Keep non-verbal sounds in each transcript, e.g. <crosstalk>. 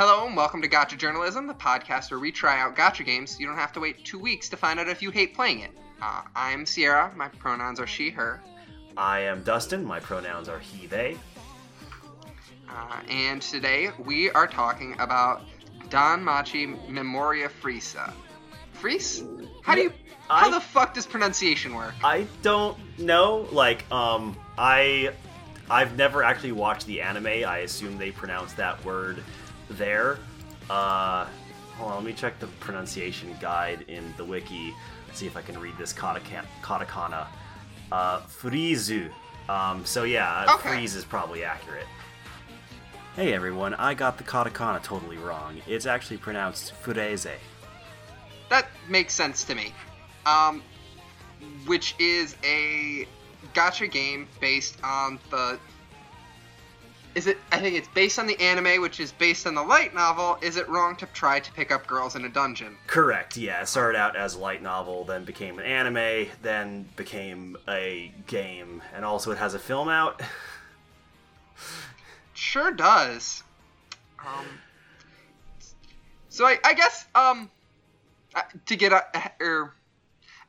Hello and welcome to Gotcha Journalism, the podcast where we try out gotcha games. So you don't have to wait two weeks to find out if you hate playing it. Uh, I'm Sierra. My pronouns are she, her. I am Dustin. My pronouns are he, they. Uh, and today we are talking about Don Machi Memoria Frisa. Freeze? How do you? How I- the fuck does pronunciation work? I don't know. Like, um, I, I've never actually watched the anime. I assume they pronounce that word there. Uh, hold on, let me check the pronunciation guide in the wiki. See if I can read this katakana. katakana. Uh, Frizu. Um, so yeah, Okay. freeze is probably accurate. Hey everyone, I got the katakana totally wrong. It's actually pronounced fureze. That makes sense to me. Um, which is a gotcha game based on the. Is it? I think it's based on the anime, which is based on the light novel. Is it wrong to try to pick up girls in a dungeon? Correct, yeah. It started out as a light novel, then became an anime, then became a game, and also it has a film out. <laughs> Sure does. Um, so I, I guess um, to get a, er,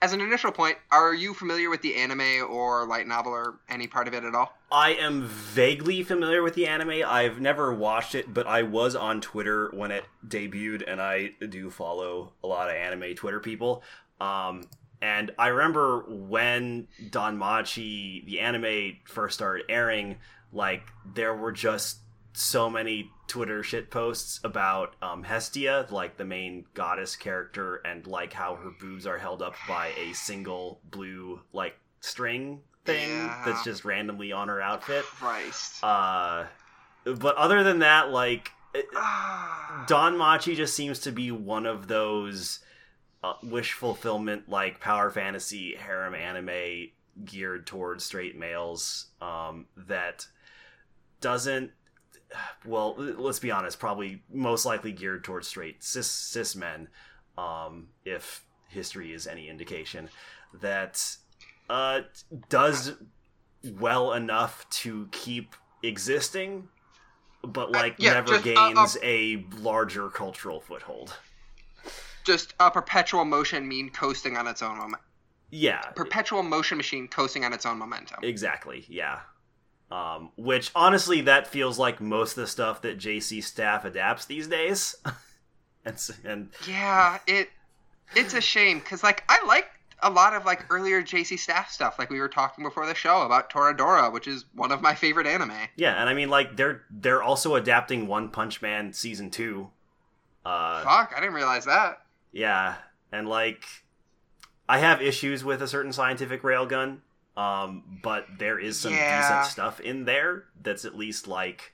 as an initial point, are you familiar with the anime or light novel or any part of it at all? I am vaguely familiar with the anime. I've never watched it, but I was on Twitter when it debuted, and I do follow a lot of anime Twitter people. Um, and I remember when Don Machi, the anime, first started airing, like, there were just so many Twitter shit posts about um, Hestia, like the main goddess character, and like how her boobs are held up by a single blue, like, string thing Yeah. that's just randomly on her outfit. Christ. Uh, but other than that, like. <sighs> Don Machi just seems to be one of those uh, wish fulfillment, like power fantasy harem anime geared towards straight males. Um, that doesn't. Well, let's be honest. Probably most likely geared towards straight cis cis men. Um, if history is any indication, that uh, does well enough to keep existing, but like yeah, never just, uh, uh, gains a larger cultural foothold. Just a perpetual motion mean coasting on its own moment. Yeah, Perpetual motion machine coasting on its own momentum. exactly. Yeah. Um, which honestly, that feels like most of the stuff that JC staff adapts these days. <laughs> and and Yeah, it it's a shame because like I like a lot of like earlier JC staff stuff. Like we were talking before the show about Toradora, which is one of my favorite anime. yeah, and I mean like they're they're also adapting One Punch Man season two. Uh, Fuck, I didn't realize that. Yeah, and like I have issues with a certain scientific railgun, um, but there is some Yeah. decent stuff in there that's at least like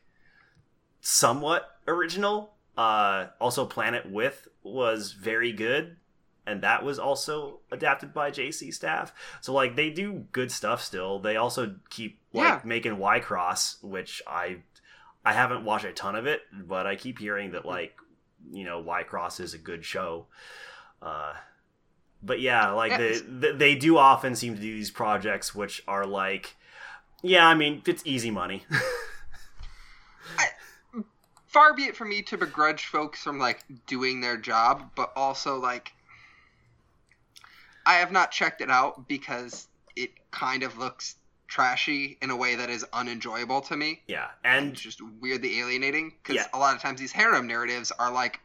somewhat original. Uh, also, Planet With was very good, and that was also adapted by JC staff. So like they do good stuff still. They also keep like Yeah. making WIXOSS, which I I haven't watched a ton of it, but I keep hearing that like you know WIXOSS is a good show. Uh, but yeah, like Yeah, they, it's- they they do often seem to do these projects which are like, yeah, I mean it's easy money. <laughs> Far be it from me to begrudge folks from like doing their job, but also like I have not checked it out because it kind of looks trashy in a way that is unenjoyable to me. yeah, and it's just weirdly alienating because Yeah. a lot of times these harem narratives are like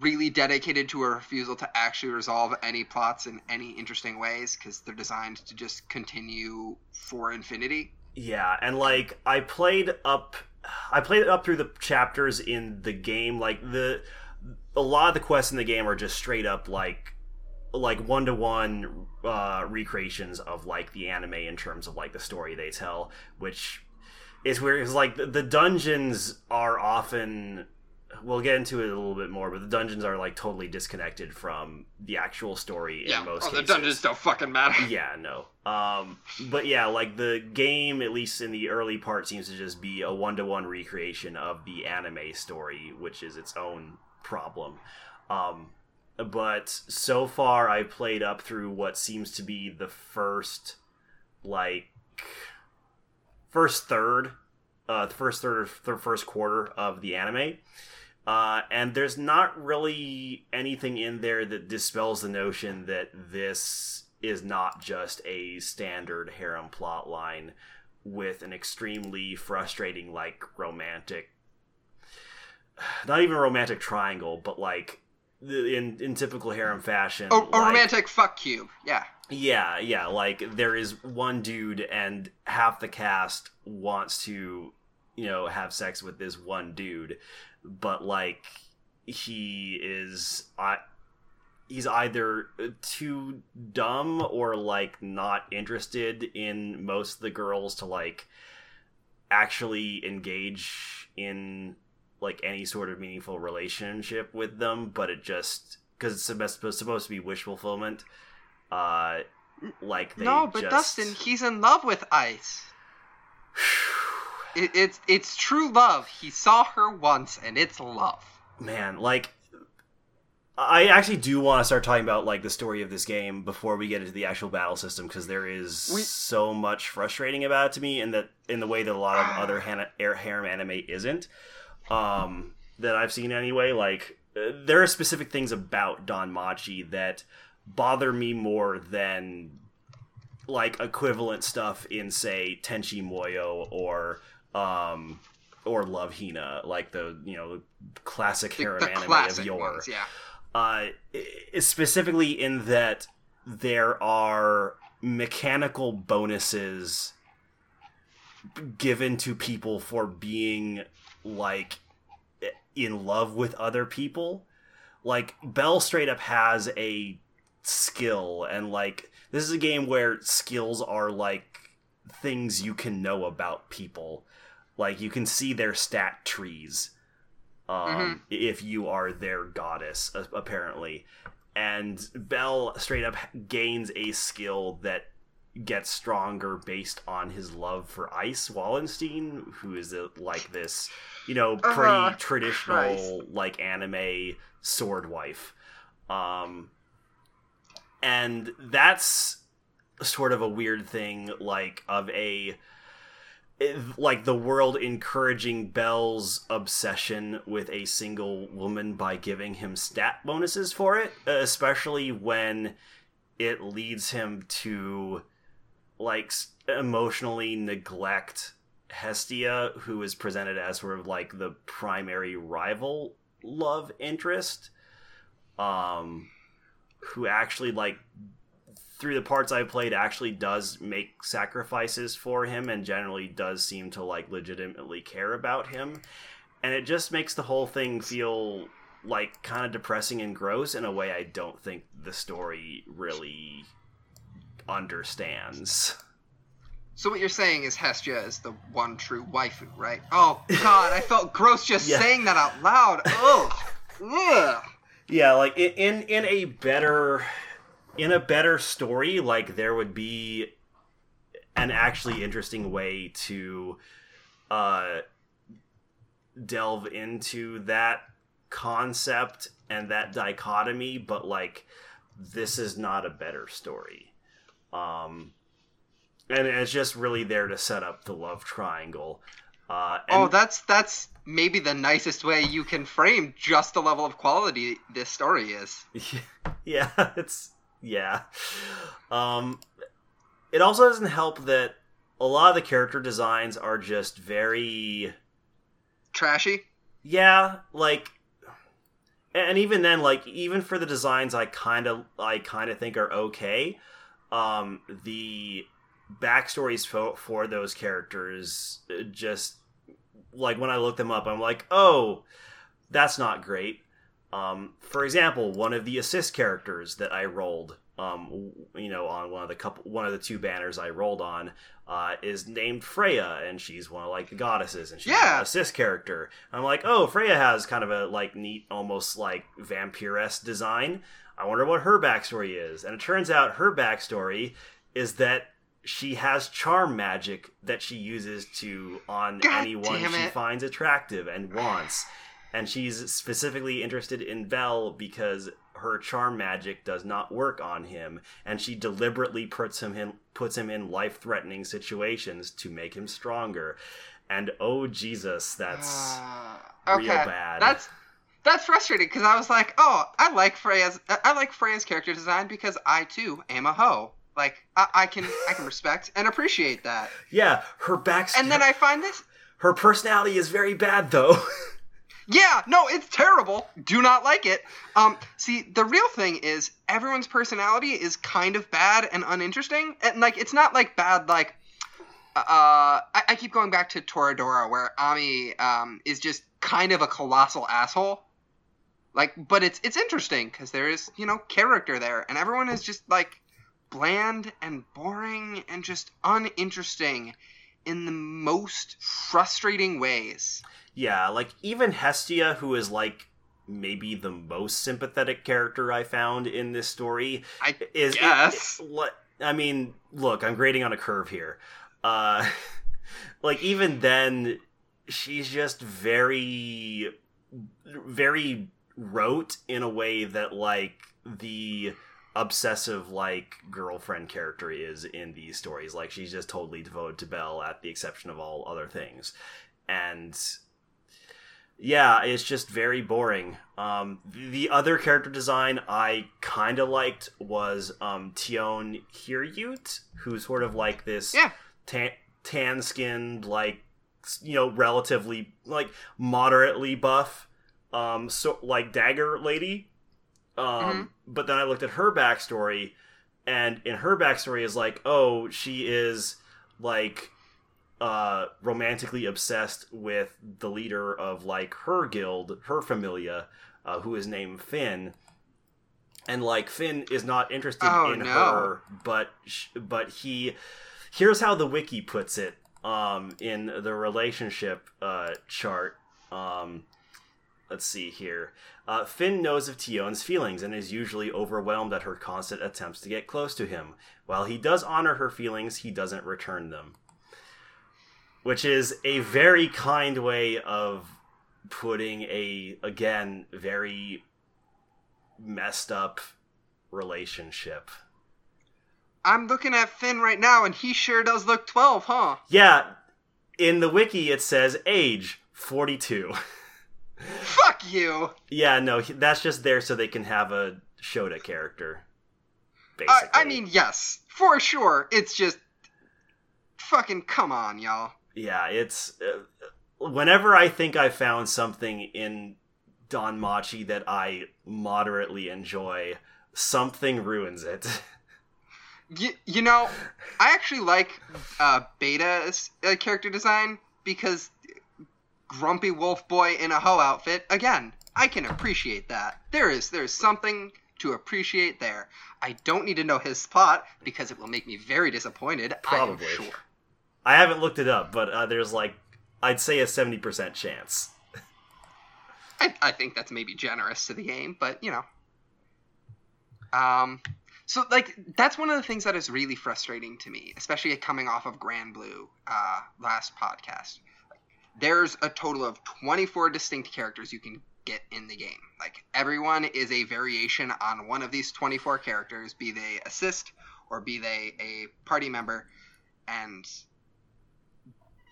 really dedicated to a refusal to actually resolve any plots in any interesting ways because they're designed to just continue for infinity. Yeah, and like I played up I played it up through the chapters in the game like the a lot of the quests in the game are just straight up like like one to one uh recreations of like the anime in terms of like the story they tell, which is weird because like the, the dungeons are often we'll get into it a little bit more, but the dungeons are like totally disconnected from the actual story in most oh, the cases. dungeons don't fucking matter. <laughs> Yeah, no. Um, but yeah, like the game, at least in the early part, seems to just be a one-to-one recreation of the anime story, which is its own problem. Um, but so far, I played up through what seems to be the first, like, first third uh, the first third, the first quarter of the anime. Uh, and there's not really anything in there that dispels the notion that this is not just a standard harem plot line with an extremely frustrating like romantic <sighs> not even romantic triangle but like in in typical harem fashion a, a like, romantic fuck you yeah. Yeah yeah like there is one dude and half the cast wants to you know have sex with this one dude but like he is I he's either too dumb or like not interested in most of the girls to like actually engage in like any sort of meaningful relationship with them but it just because it's supposed, to be wish fulfillment uh like no but just... dustin he's in love with Ais. <sighs> It, it's it's true love. He saw her once and it's love. Man like I actually do want to start talking about like the story of this game before we get into the actual battle system because there is we... so much frustrating about it to me, and that in the way that a lot of other han- harem anime isn't, um, that I've seen anyway. Like uh, there are specific things about Danmachi that bother me more than like equivalent stuff in say Tenchi Muyo or um or Love Hina, like the you know classic harem the, the anime classic of yore. Ones, yeah uh, specifically in that there are mechanical bonuses given to people for being like in love with other people. Like Bell straight up has a skill and like this is a game where skills are like things you can know about people. Like you can see their stat trees um, mm-hmm. if you are their goddess, apparently. And Bell straight up gains a skill that gets stronger based on his love for Ais Wallenstein, who is a, like this, you know, pretty uh, traditional Christ. like anime sword wife. Um, and that's sort of a weird thing, like of a like the world encouraging Bell's obsession with a single woman by giving him stat bonuses for it, especially when it leads him to like emotionally neglect Hestia, who is presented as sort of like the primary rival love interest, um, who actually like through the parts I played actually does make sacrifices for him and generally does seem to like legitimately care about him. And it just makes the whole thing feel like kind of depressing and gross in a way I don't think the story really understands. So what you're saying is Hestia is the one true waifu, right? Oh god, I felt gross just yeah. saying that out loud. Oh. Yeah, like in in a better in a better story, like there would be an actually interesting way to uh, delve into that concept and that dichotomy, but like this is not a better story. Um, and it's just really there to set up the love triangle. Uh, and... oh, that's that's maybe the nicest way you can frame just the level of quality this story is. <laughs> yeah, it's yeah. Um, it also doesn't help that a lot of the character designs are just very trashy. Yeah, like and even then like even for the designs I kind of I kind of think are okay. Um the backstories for, for those characters uh, just like when I look them up I'm like, "Oh, that's not great." Um, for example, one of the assist characters that I rolled, um, you know, on one of the couple, one of the two banners I rolled on, uh, is named Freya, and she's one of like the goddesses, and she's yeah. an assist character. I'm like, oh, Freya has kind of a like neat, almost like vampire-esque design. I wonder what her backstory is, and it turns out her backstory is that she has charm magic that she uses to on God anyone she finds attractive and wants. And she's specifically interested in Bell because her charm magic does not work on him, and she deliberately puts him in puts him in life threatening situations to make him stronger. and oh Jesus, that's Uh, real bad. that's that's frustrating because I was like, oh, I like Freya's I like Freya's character design because I too am a hoe. Like I, I can I can respect and appreciate that. yeah, her back And then I find this her personality is very bad though. Yeah, no, it's terrible. Do not like it. Um, see, the real thing is everyone's personality is kind of bad and uninteresting, and like it's not like bad like. Uh, I, I keep going back to Toradora, where Ami um, is just kind of a colossal asshole. Like, but it's it's interesting because there is you know character there, and everyone is just like bland and boring and just uninteresting in the most frustrating ways. Yeah, like even Hestia, who is like maybe the most sympathetic character I found in this story, I is guess. <laughs> it- it- I mean, look, I'm grading on a curve here. Uh, <laughs> like even then, she's just very, very rote in a way that like the obsessive like girlfriend character is in these stories. Like she's just totally devoted to Bell, at the exception of all other things, and yeah, it's just very boring. Um, the other character design I kind of liked was um, Tione Hyryute, who's sort of like this Yeah. tan, tan skinned, like you know, relatively like moderately buff, um, so like dagger lady. Um, Mhm. but then I looked at her backstory, and in her backstory is like, oh, she is like uh romantically obsessed with the leader of like her guild, her familia, uh, who is named Finn. And like Finn is not interested Oh, in no. her, but sh- but he here's how the wiki puts it um in the relationship uh chart. Um let's see here. Uh, Finn knows of Tione's feelings and is usually overwhelmed at her constant attempts to get close to him. While he does honor her feelings, he doesn't return them. Which is a very kind way of putting a, again, very messed up relationship. I'm looking at Finn right now, and he sure does look 12, huh? Yeah, in the wiki it says age 42. <laughs> Fuck you! yeah, no, that's just there so they can have a Shota character. I, Basically. I mean, yes, for sure. It's just. Fucking come on, y'all. yeah, it's uh, whenever I think I found something in Don Machi that I moderately enjoy, something ruins it. <laughs> You, you know, I actually like uh, Bete's uh, character design because grumpy wolf boy in a hoe outfit, again, I can appreciate that. There is there's something to appreciate there. I don't need to know his plot because it will make me very disappointed. Probably. I sure. I haven't looked it up, but uh, there's like I'd say a seventy percent chance. <laughs> I, I think that's maybe generous to the game, but you know. Um, so like that's one of the things that is really frustrating to me, especially coming off of Granblue uh, last podcast. There's a total of 24 distinct characters you can get in the game. Like everyone is a variation on one of these 24 characters, be they assist or be they a party member, and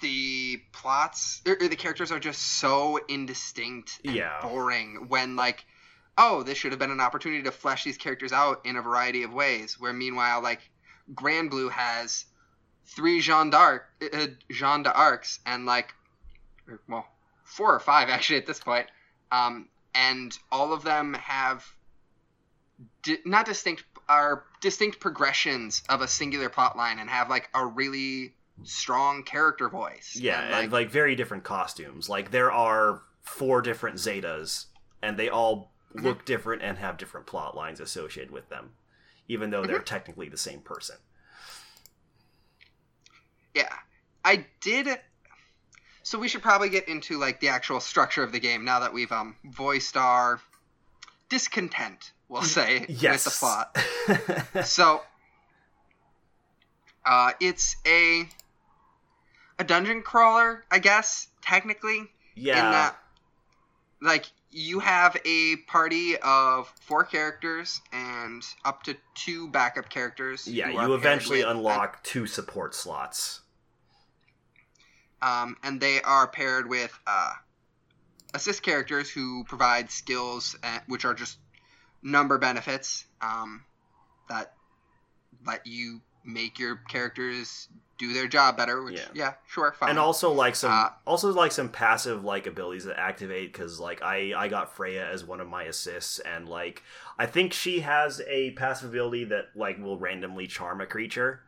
the plots or, or the characters are just so indistinct and Yeah. boring when like oh this should have been an opportunity to flesh these characters out in a variety of ways where meanwhile like Granblue has three Jeanne d'Arc er, uh, Jeanne d'Arcs and like or, well four or five actually at this point um, and all of them have di- not distinct are distinct progressions of a singular plot line and have like a really strong character voice Yeah, and, and like very different costumes. Like there are four different Zetas, and they all Mm-hmm. look different and have different plot lines associated with them, even though Mm-hmm. they're technically the same person. Yeah, I did. So we should probably get into like the actual structure of the game now that we've um voiced our discontent, we'll say, Yes. <laughs> with the plot. <laughs> So, uh, it's a a dungeon crawler, I guess, technically. yeah. In that, like, you have a party of four characters and up to two backup characters. yeah, you eventually unlock two support slots. Um, and they are paired with uh, assist characters who provide skills at, which are just number benefits um, that let you make your characters do their job better. Which, yeah, Yeah. sure, fine. and also like some Uh, also like some passive like abilities that activate because like i i got freya as one of my assists and like i think she has a passive ability that like will randomly charm a creature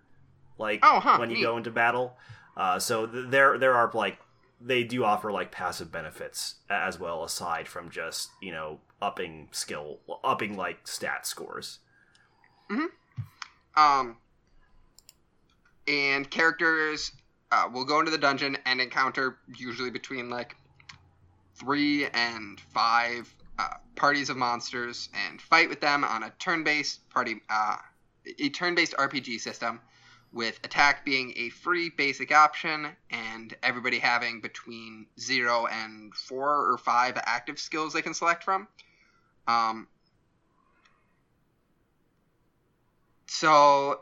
like Oh, huh, when you neat. go into battle uh so th- there there are like they do offer like passive benefits as well aside from just you know upping skill upping like stat scores Hmm. Um, and characters uh, will go into the dungeon and encounter usually between like three and five uh, parties of monsters and fight with them on a turn-based party, uh, a turn-based RPG system, with attack being a free basic option and everybody having between zero and four or five active skills they can select from. Um, so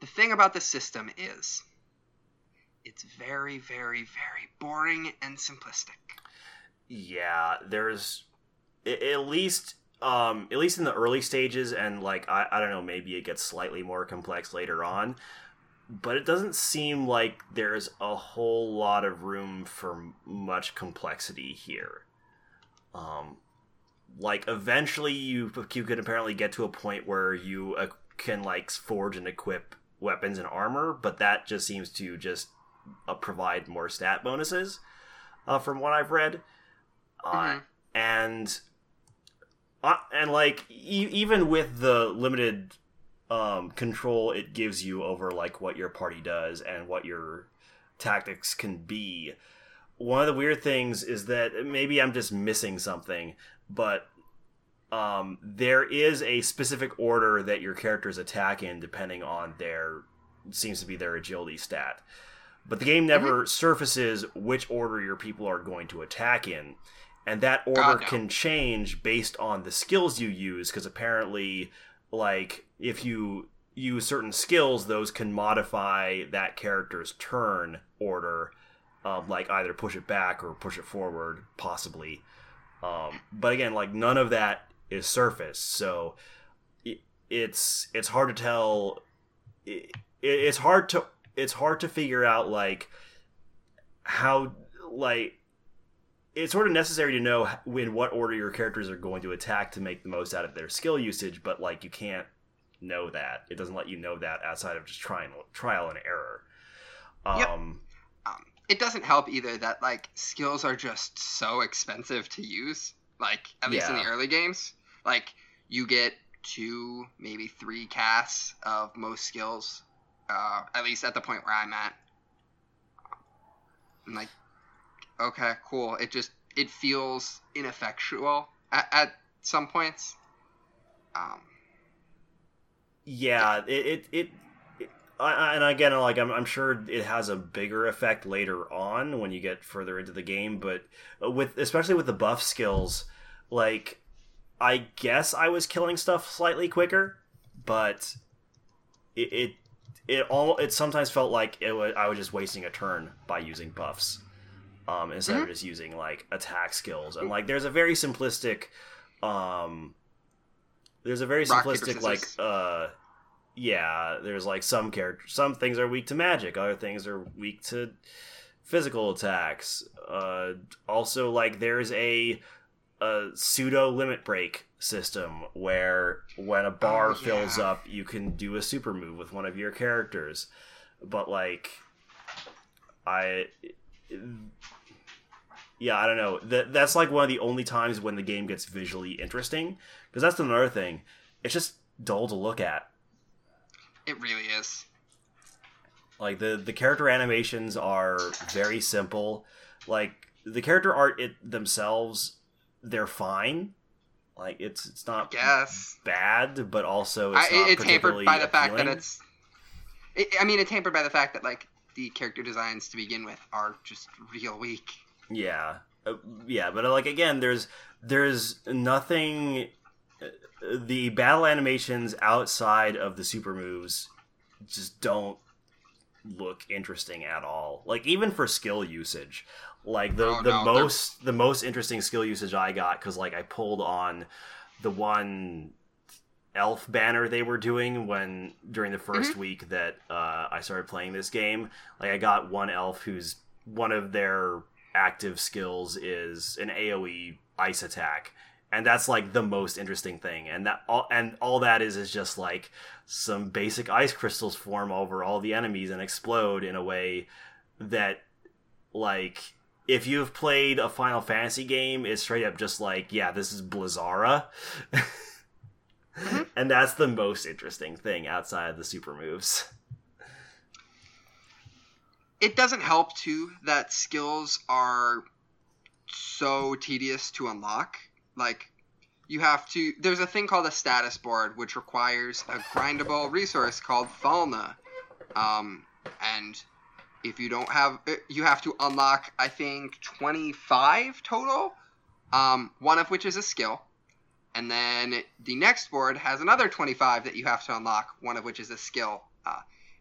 the thing about the system is it's very very very boring and simplistic yeah there's at least um at least in the early stages and like I, I don't know maybe it gets slightly more complex later on but it doesn't seem like there's a whole lot of room for much complexity here um like eventually you you can apparently get to a point where you uh, can like forge and equip weapons and armor but that just seems to just uh, provide more stat bonuses uh, from what i've read uh, Mhm. and uh, and like e- even with the limited um, control it gives you over like what your party does and what your tactics can be one of the weird things is that maybe i'm just missing something but um, there is a specific order that your characters attack in depending on their seems to be their agility stat. But the game never surfaces which order your people are going to attack in and that order no. can change based on the skills you use because apparently like if you use certain skills those can modify that character's turn order um, like either push it back or push it forward possibly um, but again like none of that is surfaced so it, it's it's hard to tell it, it's hard to it's hard to figure out like how like it's sort of necessary to know in what order your characters are going to attack to make the most out of their skill usage but like you can't know that. It doesn't let you know that outside of just trying trial and error. Yep. um um, it doesn't help either that like skills are just so expensive to use like at least in the early games. Like you get two maybe three casts of most skills uh, at least at the point where i'm at. I'm like okay cool. It just it feels ineffectual at, at some points. Um, yeah it it, it, it I, and again like I'm, I'm sure it has a bigger effect later on when you get further into the game but with especially with the buff skills like i guess i was killing stuff slightly quicker but it it, it all it sometimes felt like it was i was just wasting a turn by using buffs um instead of just using like attack skills. And like there's a very simplistic um there's a very Rock, paper, simplistic like uh yeah there's like some characters some things are weak to magic other things are weak to physical attacks. Uh also like there's a a pseudo limit break system where when a bar Oh, fills up you can do a super move with one of your characters. But like i yeah i don't know. That that's like one of the only times when the game gets visually interesting because that's another thing. It's just dull to look at. It really is. Like the the character animations are very simple. Like the character art it themselves they're fine. Like it's it's not yes bad but also I, it's not it's hampered particularly by the fact that it's. It, I mean, it's hampered by the fact that like the character designs to begin with are just real weak. Yeah, uh, yeah, but like again, there's there's nothing. uh, The battle animations outside of the super moves just don't look interesting at all. Like even for skill usage, like the Oh, the no, most the most interesting skill usage I got because like I pulled on the one elf banner they were doing when during the 1st week that uh, I started playing this game. Like I got one elf who's one of their active skills is an AOE ice attack. And that's like the most interesting thing, and that all and all that is is just like some basic ice crystals form over all the enemies and explode in a way that, like, if you've played a Final Fantasy game, it's straight up just like, yeah, this is Blizzara. <laughs> and that's the most interesting thing outside of the super moves. It doesn't help too that skills are so tedious to unlock. Like you have to there's a thing called a status board which requires a grindable resource called Falna. Um and if you don't have uh, you have to unlock I think 25 total. Um one of which is a skill. And then the next board has another 25 that you have to unlock, one of which is a skill. Uh,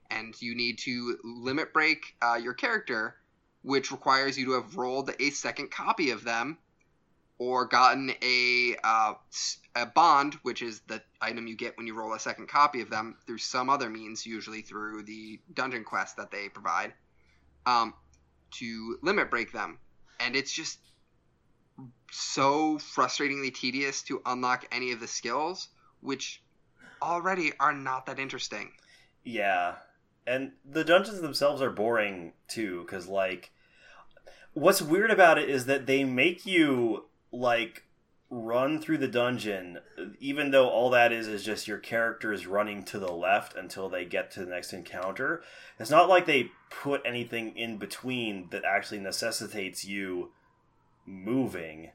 and you need to limit break uh, your character, which requires you to have rolled a second copy of them, or gotten a uh, a bond, which is the item you get when you roll a second copy of them through some other means, usually through the dungeon quest that they provide, um, to limit break them. And it's just so frustratingly tedious to unlock any of the skills, which already are not that interesting. Yeah, and the dungeons themselves are boring too, because like, what's weird about it is that they make you like run through the dungeon, even though all that is is just your characters running to the left until they get to the next encounter. It's not like they put anything in between that actually necessitates you moving,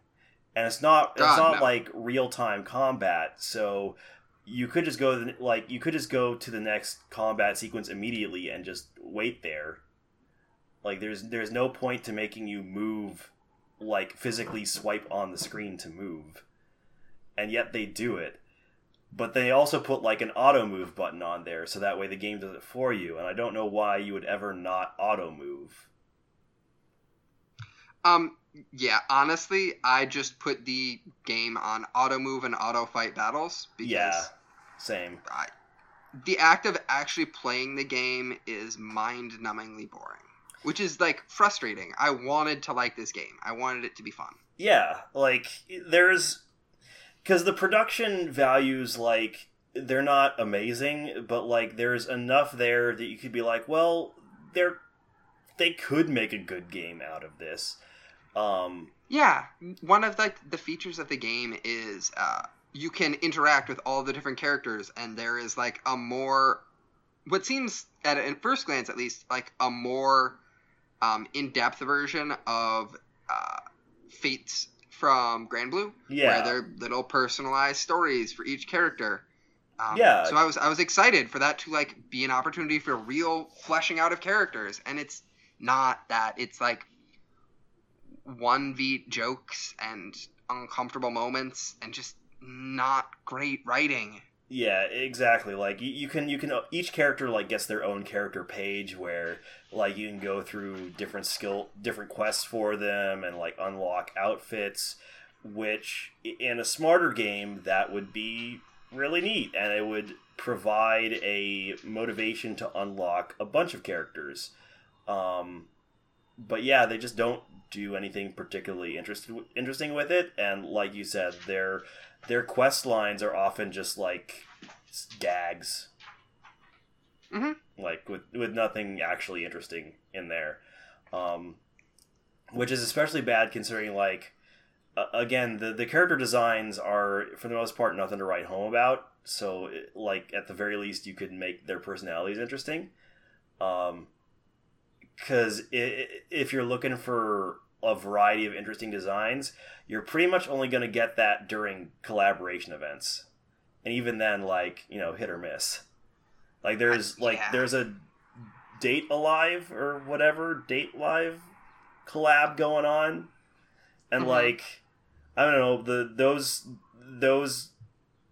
and it's not it's God, not no. like real time combat. So you could just go to the, like you could just go to the next combat sequence immediately and just wait there. Like there's there's no point to making you move like physically swipe on the screen to move. And yet they do it. But they also put like an auto move button on there so that way the game does it for you and I don't know why you would ever not auto move. Um, yeah, honestly, I just put the game on auto move and auto fight battles because Yeah. Same. I, the act of actually playing the game is mind numbingly boring, which is like frustrating. I wanted to like this game, I wanted it to be fun. Yeah, like there's because the production values like they're not amazing, but like there's enough there that you could be like, well, they're they could make a good game out of this. Um, Yeah, one of like the features of the game is uh, you can interact with all the different characters, and there is like a more, what seems at at first glance at least, like a more um, in-depth version of uh, Fates from Granblue, yeah, where they're little personalized stories for each character. Um, Yeah. So I was I was excited for that to like be an opportunity for real fleshing out of characters, and it's not that. It's like one beat jokes and uncomfortable moments and just not great writing. Yeah, exactly. Like you, you can you can each character like gets their own character page where like you can go through different skill different quests for them and like unlock outfits which in a smarter game that would be really neat and it would provide a motivation to unlock a bunch of characters. Um but yeah, they just don't do anything particularly interested interesting with it and like you said they're their quest lines are often just like gags, Mhm. like with with nothing actually interesting in there, um, which is especially bad considering like uh, again the the character designs are for the most part nothing to write home about. So it- like at the very least you could make their personalities interesting, um, because if you're looking for a variety of interesting designs, you're pretty much only going to get that during collaboration events and even then like you know hit or miss like there's I- like yeah. there's a Date A Live or whatever date live collab going on and Mhm. like i don't know the those those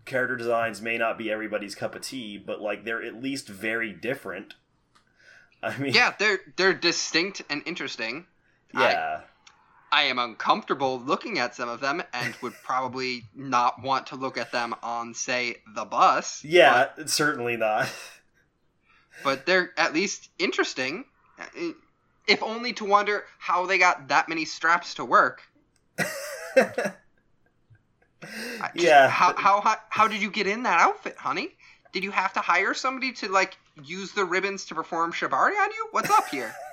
character designs may not be everybody's cup of tea but like they're at least very different <laughs> I mean, Yeah, they're they're distinct and interesting. yeah, I am uncomfortable looking at some of them and would probably not want to look at them on, say, the bus. yeah, certainly not. But, <laughs> but they're at least interesting. If only to wonder how they got that many straps to work. <laughs> Yeah, How, how how how did you get in that outfit, honey? Did you have to hire somebody to like use the ribbons to perform shibari on you? What's up here? <laughs>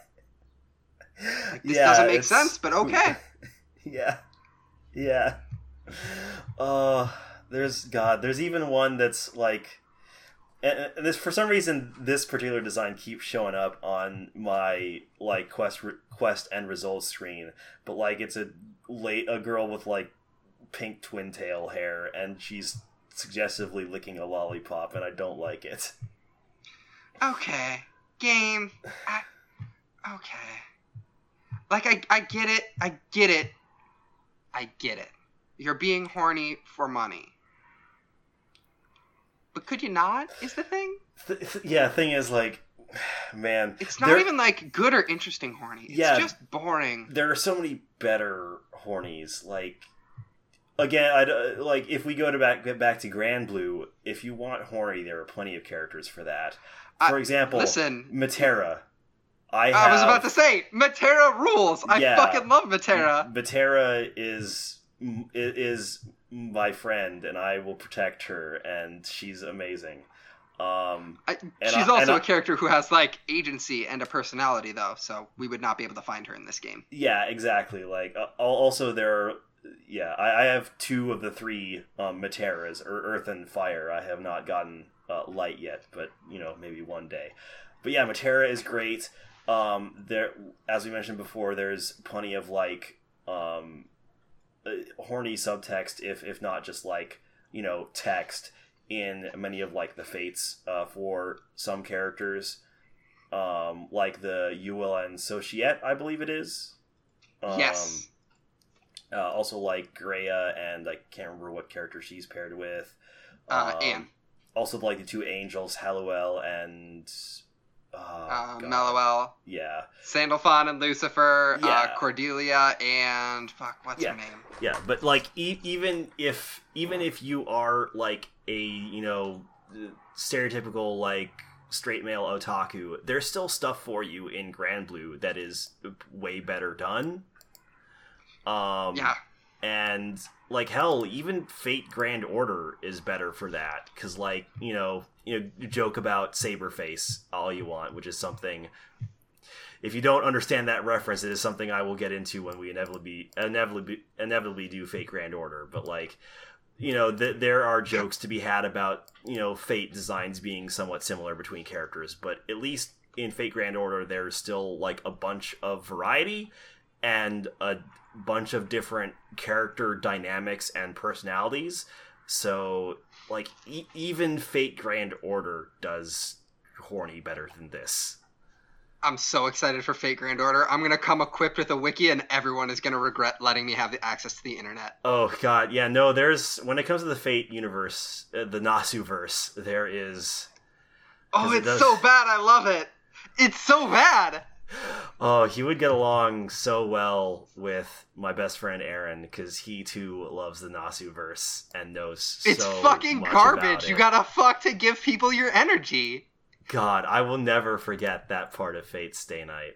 Like, this Yeah, doesn't make sense, but okay. <laughs> yeah, yeah. Uh, there's God. There's even one that's like, and this for some reason this particular design keeps showing up on my like quest re- quest and results screen, but like it's a late a girl with like pink twin tail hair and she's suggestively licking a lollipop and I don't like it. Okay, game. I, okay. Like I I get it. I get it. I get it. You're being horny for money. But could you not? Is the thing? Th- yeah, thing is like, <sighs> man, It's not there- even like good or interesting horny. It's Yeah. just boring. there are so many better hornies. Like again, I uh, like if we go to back get back to Granblue. If you want horny, there are plenty of characters for that. For I- example, Listen, Metera. I, I, was about to say Metera rules. I Yeah. fucking love Metera. Metera is is my friend, and I will protect her, and she's amazing. Um, I, she's I- also and I- a character who has like agency and a personality, though, so we would not be able to find her in this game. Yeah, exactly. Like uh, also there are yeah, I, I have two of the three um, Meteras, or Earth and Fire. I have not gotten uh, Light yet, but you know maybe one day. But yeah, Metera is great. Um, there, as we mentioned before, there's plenty of like um, uh, horny subtext, if if not just like you know text in many of like the fates uh, for some characters um, like the Yuel and Societte, I believe it is. Um, yes. Uh, also, like Grea, and I can't remember what character she's paired with. Uh, Um, Anne. Also, like the two angels, Halluel and. Uh, Uh. Yeah, Sandalphon and Lucifer, uh, Yeah. Cordelia, and fuck, what's Yeah. her name? yeah, but like e- even if even if you are like a you know stereotypical like straight male otaku, there's still stuff for you in Granblue that is way better done. Um, yeah, and like hell even fate grand order is better for that because like you know you know you joke about saberface all you want which is something if you don't understand that reference it is something i will get into when we inevitably inevitably inevitably do fate grand order but like you know th- there are jokes to be had about you know fate designs being somewhat similar between characters but at least in fate grand order there's still like a bunch of variety and a bunch of different character dynamics and personalities. So, like, e- even Fate Grand Order does horny better than this. I'm so excited for Fate Grand Order. I'm gonna come equipped with a wiki, and everyone is gonna regret letting me have the access to the internet. Oh god, yeah, no. There's when it comes to the Fate universe, uh, the Nasu verse, there is. Oh, 'Cause it it's does- so bad. I love it. It's so bad. <laughs> Oh, he would get along so well with my best friend Aaron because he too loves the Nasu verse and knows It's so fucking garbage. You gotta fuck to give people your energy. God, I will never forget that part of Fate's Stay Night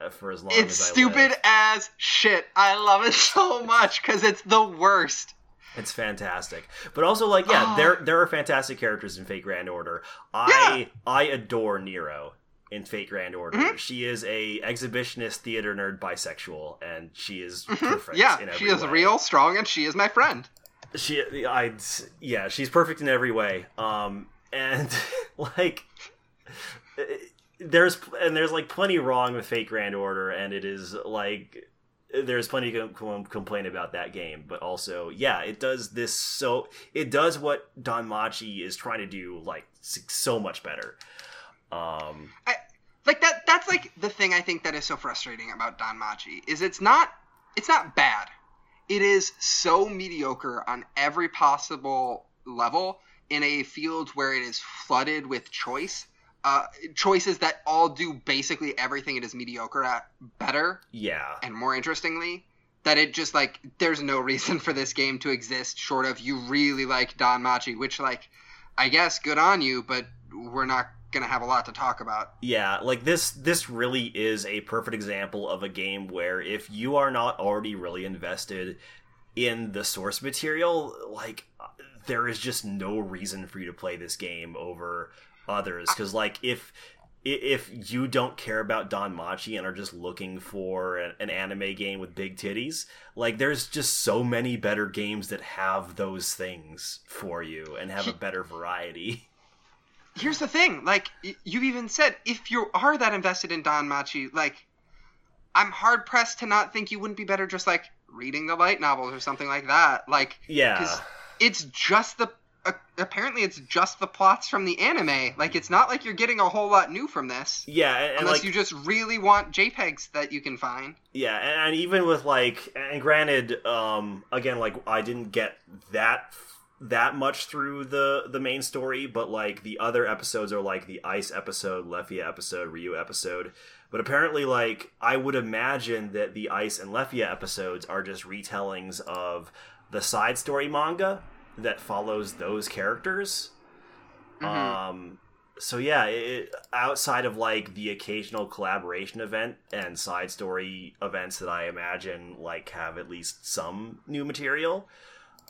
uh, for as long It's as I It's stupid live. as shit. I love it <laughs> so much because it's the worst. It's fantastic, but also like yeah, Oh. there there are fantastic characters in Fate Grand Order. I I adore Nero in Fate Grand Order. Mhm. She is a exhibitionist theater nerd bisexual, and she is Mhm. perfect. Yeah, she is way. real, strong, and she is my friend. She I yeah, she's perfect in every way. Um, and <laughs> like there's and there's like plenty wrong with Fate Grand Order, and it is like there's plenty to complain about that game, but also yeah, it does this so it does what Don Machi is trying to do like so much better. Um, Like that. That's like the thing I think that is so frustrating about DanMachi is it's not. It's not bad. It is so mediocre on every possible level in a field where it is flooded with choice. uh, choices that all do basically everything it is mediocre at better Yeah. and more interestingly. That it just like there's no reason <laughs> for this game to exist short of you really like DanMachi, which like I guess good on you, but we're not gonna have a lot to talk about. Yeah, like this this really is a perfect example of a game where if you are not already really invested in the source material, like there is just no reason for you to play this game over others cuz like if if you don't care about DanMachi and are just looking for an anime game with big titties, like there's just so many better games that have those things for you and have a <laughs> better variety. Here's the thing, like you even said, if you are that invested in DanMachi, like I'm hard pressed to not think you wouldn't be better just like reading the light novels or something like that. Like Yeah. it's just the uh, apparently it's just the plots from the anime. Like it's not like you're getting a whole lot new from this. Yeah, and, and Unless like you just really want JPEGs that you can find. Yeah, and, and even with like, and granted, um, again, like I didn't get that that much through the the main story, but like the other episodes are like the Ais episode, Lefiya episode, Ryu episode. But apparently, like I would imagine that the Ais and Lefiya episodes are just retellings of the side story manga that follows those characters. Mhm. Um, so yeah, it, outside of like the occasional collaboration event and side story events that I imagine like have at least some new material,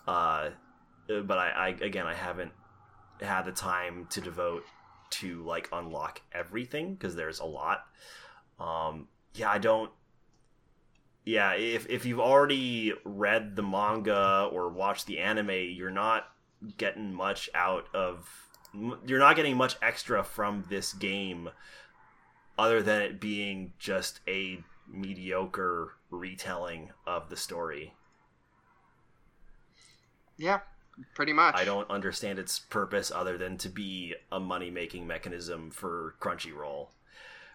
uh, but I, I again I haven't had the time to devote to like unlock everything because there's a lot. Um, yeah, I don't. Yeah, if if you've already read the manga or watched the anime, you're not getting much out of you're not getting much extra from this game other than it being just a mediocre retelling of the story. Yeah, pretty much. I don't understand its purpose other than to be a money making mechanism for Crunchyroll.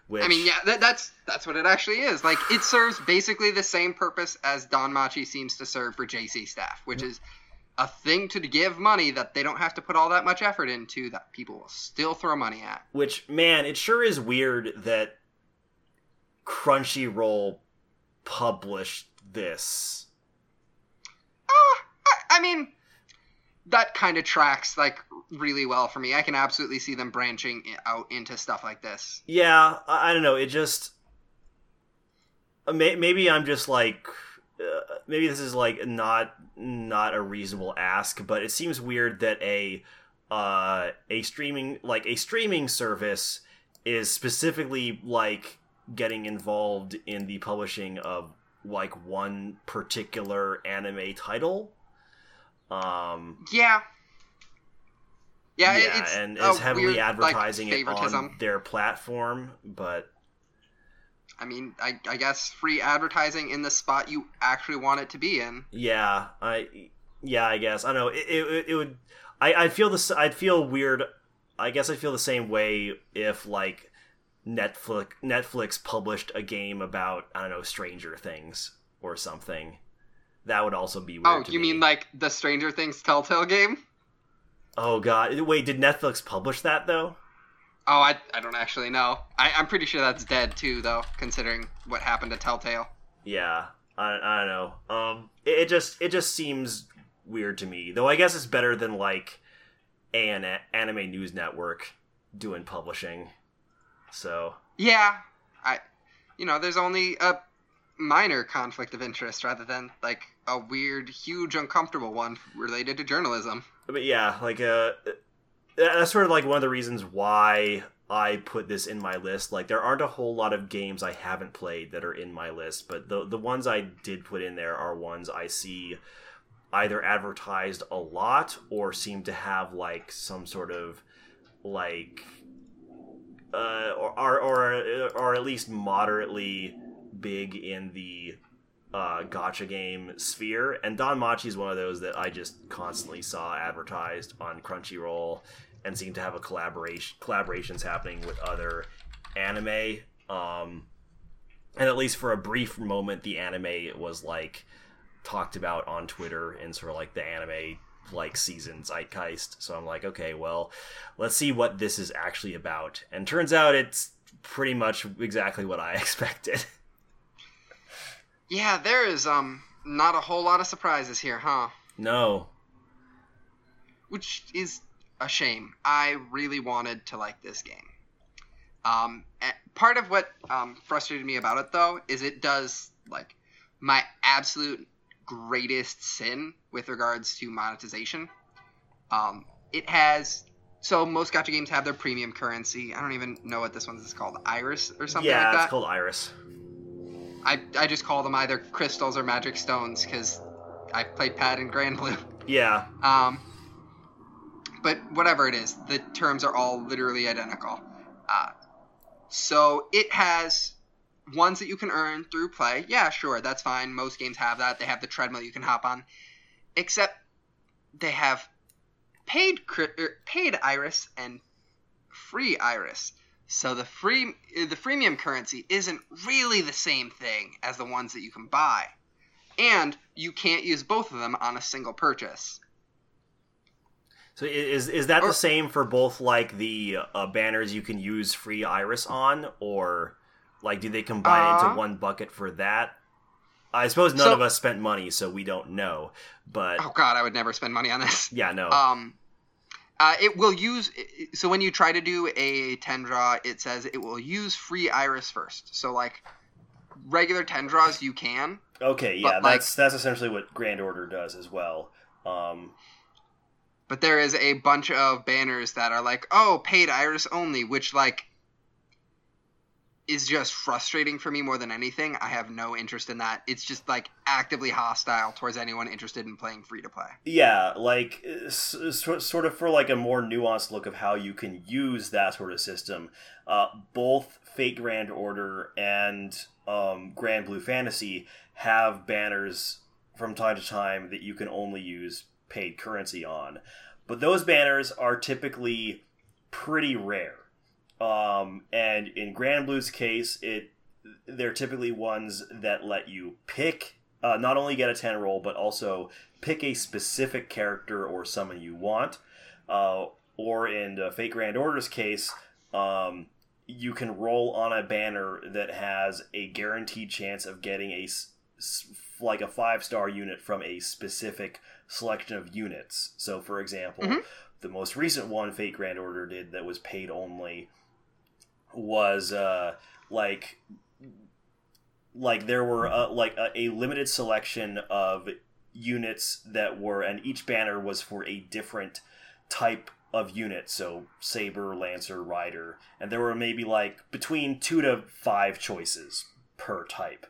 Which I mean, yeah, that, that's that's what it actually is. Like, it serves basically the same purpose as Don Machi seems to serve for JC staff, which is a thing to give money that they don't have to put all that much effort into that people will still throw money at. Which man, it sure is weird that Crunchyroll published this. Ah, I, I mean, that kind of tracks like really well for me. I can absolutely see them branching out into stuff like this. Yeah, I, I don't know. It just uh, may, maybe I'm just like uh, maybe this is like not not a reasonable ask, but it seems weird that a uh, a streaming like a streaming service is specifically like getting involved in the publishing of like one particular anime title. Um, Yeah. Yeah, yeah, it's and is heavily weird, like, advertising it on their platform, but I mean, I, I guess free advertising in the spot you actually want it to be in. Yeah, I yeah, I guess I don't know. It, it, it would. I I feel this. I'd feel weird. I guess I feel the same way if like Netflix Netflix published a game about I don't know Stranger Things or something. That would also be weird. Oh, you me. mean like the Stranger Things Telltale game? Oh God! Wait, did Netflix publish that though? Oh, I, I don't actually know. I, I'm pretty sure that's dead too, though, considering what happened to Telltale. Yeah, I, I don't know. Um, it, it just it just seems weird to me. Though I guess it's better than like an anime news network doing publishing. So Yeah, I, you know, there's only a minor conflict of interest rather than like a weird, huge, uncomfortable one related to journalism. but yeah, like uh, that's sort of like one of the reasons why I put this in my list. Like there aren't a whole lot of games I haven't played that are in my list, but the the ones I did put in there are ones I see either advertised a lot or seem to have like some sort of like uh, or, or or or at least moderately big in the uh, gacha game sphere, and DanMachi is one of those that I just constantly saw advertised on Crunchyroll, and seemed to have a collaboration collaborations happening with other anime. Um, and at least for a brief moment, the anime was like talked about on Twitter in sort of like the anime like season zeitgeist. So I'm like, okay, well, let's see what this is actually about. And turns out it's pretty much exactly what I <laughs> expected. Yeah, there is um not a whole lot of surprises here, huh? No. Which is a shame. I really wanted to like this game. Um, part of what um, frustrated me about it though is it does like my absolute greatest sin with regards to monetization. Um, it has so most gacha games have their premium currency. I don't even know what this one's is called, Iris or something yeah, like that. it's called Iris. I, I just call them either crystals or magic stones because I played Pad in Granblue. <laughs> Yeah. Um, but whatever it is, the terms are all literally identical. Uh, so it has ones that you can earn through play. Yeah, sure, that's fine. Most games have that. They have the treadmill you can hop on, except they have paid er, paid iris and free iris. So the free the freemium currency isn't really the same thing as the ones that you can buy. And you can't use both of them on a single purchase. So is is that or, the same for both like the uh, banners you can use free iris on or like do they combine uh, into one bucket for that? I suppose none so, of us spent money so we don't know. But Oh god, I would never spend money on this. Yeah, no. Um uh, it will use so when you try to do a 10 draw it says it will use free iris first. So like regular 10 draws you can okay yeah that's like, that's essentially what grand order does as well. Um, but there is a bunch of banners that are like oh paid iris only which like is just frustrating for me more than anything. I have no interest in that. It's just like actively hostile towards anyone interested in playing free to play. Yeah, like sort of for like a more nuanced look of how you can use that sort of system. Uh, both Fate Grand Order and um, Granblue Fantasy have banners from time to time that you can only use paid currency on, but those banners are typically pretty rare um, and in Granblue's case, it they're typically ones that let you pick uh, not only get a 10 roll, but also pick a specific character or summon you want. Uh, or in uh, Fate Grand Order's case, um, you can roll on a banner that has a guaranteed chance of getting a like a five star unit from a specific selection of units. So, for example, mm-hmm. the most recent one Fate Grand Order did that was paid only was uh, like like there were uh, like a, a, limited selection of units that were and each banner was for a different type of unit. So saber lancer rider and there were maybe like between two to five choices per type.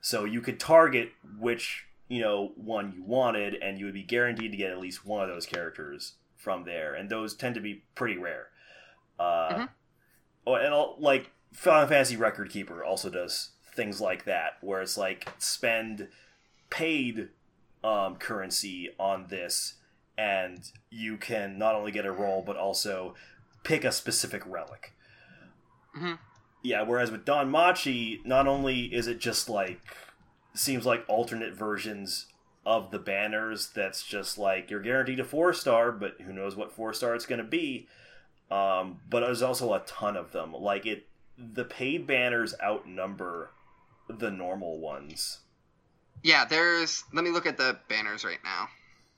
So you could target which you know one you wanted and you would be guaranteed to get at least one of those characters from there and those tend to be pretty rare. Uh, mm-hmm. Oh, and all, like Final Fantasy Record Keeper also does things like that, where it's like spend paid um, currency on this, and you can not only get a roll but also pick a specific relic. Mm-hmm. Yeah, whereas with DanMachi, not only is it just like seems like alternate versions of the banners that's just like you're guaranteed a four star, but who knows what four star it's going to be. Um, but there's also a ton of them. Like it, the paid banners outnumber the normal ones. Yeah, there's. Let me look at the banners right now.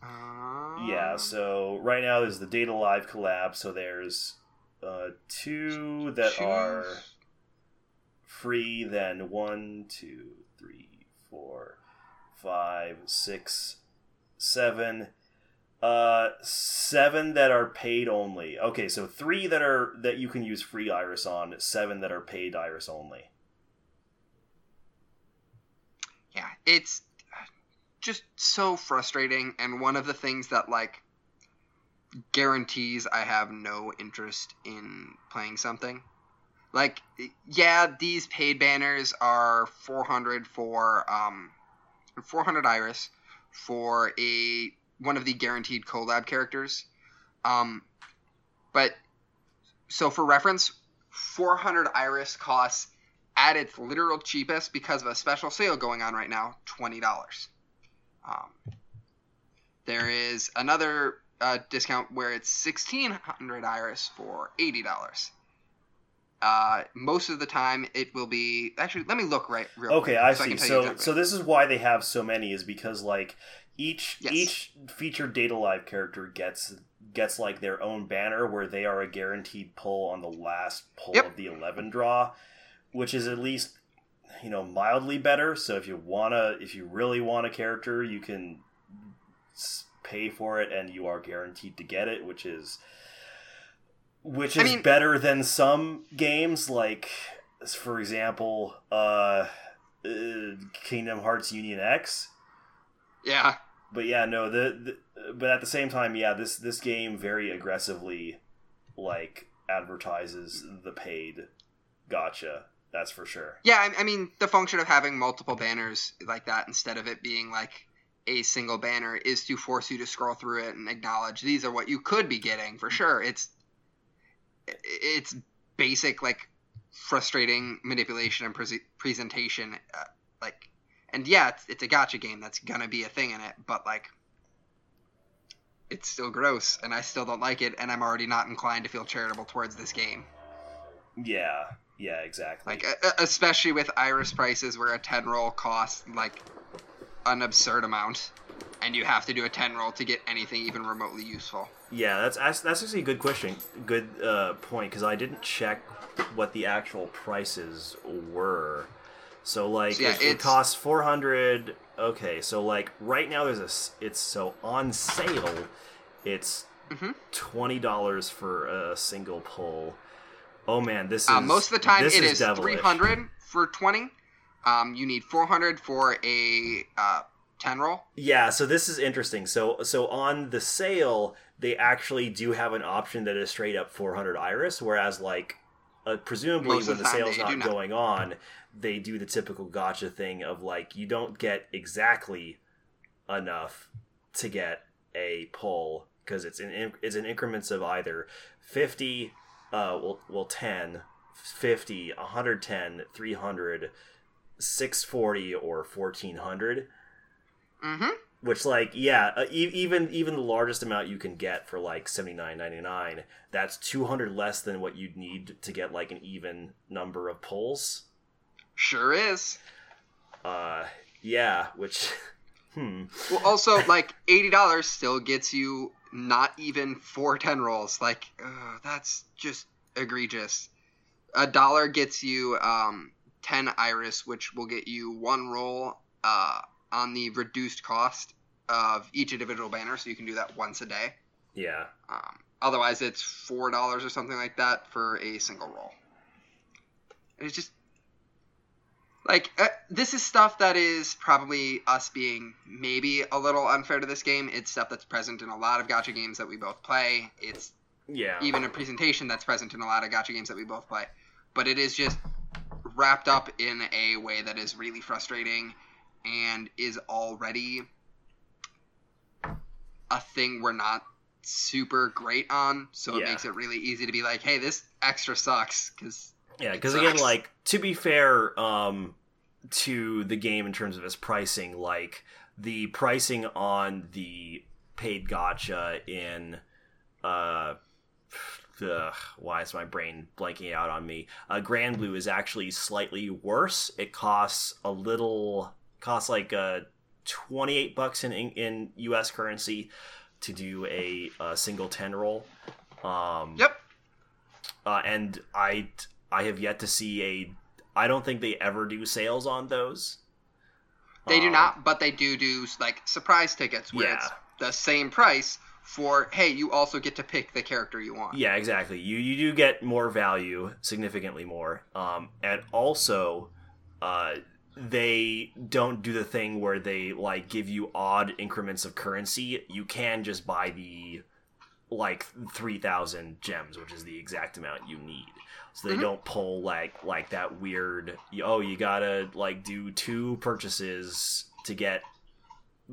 Um... Yeah, so right now there's the Date A Live collab. So there's uh, two that are free. Then one, two, three, four, five, six, seven, uh, seven that are paid only. Okay, so three that are that you can use free iris on. Seven that are paid iris only. Yeah, it's just so frustrating, and one of the things that like guarantees I have no interest in playing something. Like, yeah, these paid banners are 400 for um, 400 iris for a one of the guaranteed collab characters. Um, but so for reference, 400 Iris costs at its literal cheapest because of a special sale going on right now, twenty dollars. Um, there is another uh, discount where it's 1600 iris for $80 uh, most of the time it will be actually let me look right real okay quick i so see you so exactly. so this is why they have so many is because like each Yes. each featured Date A Live character gets gets like their own banner where they are a guaranteed pull on the last pull Yep. of the 11 draw which is at least you know mildly better so if you wanna if you really want a character you can pay for it and you are guaranteed to get it which is which I is mean- better than some games like for example uh, uh kingdom hearts union x yeah but yeah no the, the but at the same time yeah this this game very aggressively like advertises the paid gacha that's for sure Yeah, I, I mean, the function of having multiple banners like that instead of it being like a single banner is to force you to scroll through it and acknowledge these are what you could be getting for sure. It's it's basic like frustrating manipulation and pre- presentation, uh, like, and yeah, it's, it's a gacha game. That's gonna be a thing in it, but like. It's still gross, and I still don't like it, and I'm already not inclined to feel charitable towards this game. yeah yeah exactly Like, especially with Iris prices where a 10 roll costs, like, an absurd amount. And you have to do a 10 roll to get anything even remotely useful. Yeah, that's that's actually a good question, good uh, point because I didn't check what the actual prices were. So like, yeah, it costs four hundred. Okay, so like right now there's a it's so on sale, it's Mhm. twenty dollars for a single pull. Oh man, this is Uh, most of the time, it is devilish. 300 for 20. Um, you need 400 for a uh, 10 roll. Yeah, so this is interesting. So so on the sale, they actually do have an option that is straight up 400 iris, whereas like uh, presumably Most when the the sale's not, not. going on, they do the typical gotcha thing of like you don't get exactly enough to get a pull because it's in it's in increments of either 50 uh well well 10 50 110 300 640 or 1400 Mm-hmm. Which like yeah uh, e- even even the largest amount you can get for like 79.99 that's 200 less than what you'd need to get like an even number of pulls Sure is. uh yeah which <laughs> hmm Well, also, like, $80 still gets you not even four 10 rolls. Like, ugh, that's just egregious. A dollar gets you um, 10 iris, which will get you one roll uh, on the reduced cost of each individual banner, so you can do that once a day. yeah Um, otherwise, it's four dollars or something like that for a single roll. And it's just like uh, this is stuff that is probably us being maybe a little unfair to this game. It's stuff that's present in a lot of gacha games that we both play. It's yeah even a presentation that's present in a lot of gacha games that we both play. But it is just wrapped up in a way that is really frustrating and is already a thing we're not super great on. So it Yeah. makes it really easy to be like, hey, this extra sucks because Yeah, because again, like to be fair, um, to the game in terms of its pricing, like the pricing on the paid gacha in, uh, ugh, why is my brain blanking out on me? Uh, Granblue is actually slightly worse. It costs a little, costs like uh, twenty eight bucks in in U.S. currency to do a, a single ten roll. Um, yep. uh, and I I have yet to see a. I don't think they ever do sales on those. They do Um, not, but they do do like surprise tickets where Yeah. it's the same price for hey, you also get to pick the character you want. Yeah, exactly. You you do get more value, significantly more, um, and also, uh, they don't do the thing where they like give you odd increments of currency. You can just buy the like three thousand gems, which is the exact amount you need. So they Mhm. don't pull like like that weird. Oh, you gotta like do two purchases to get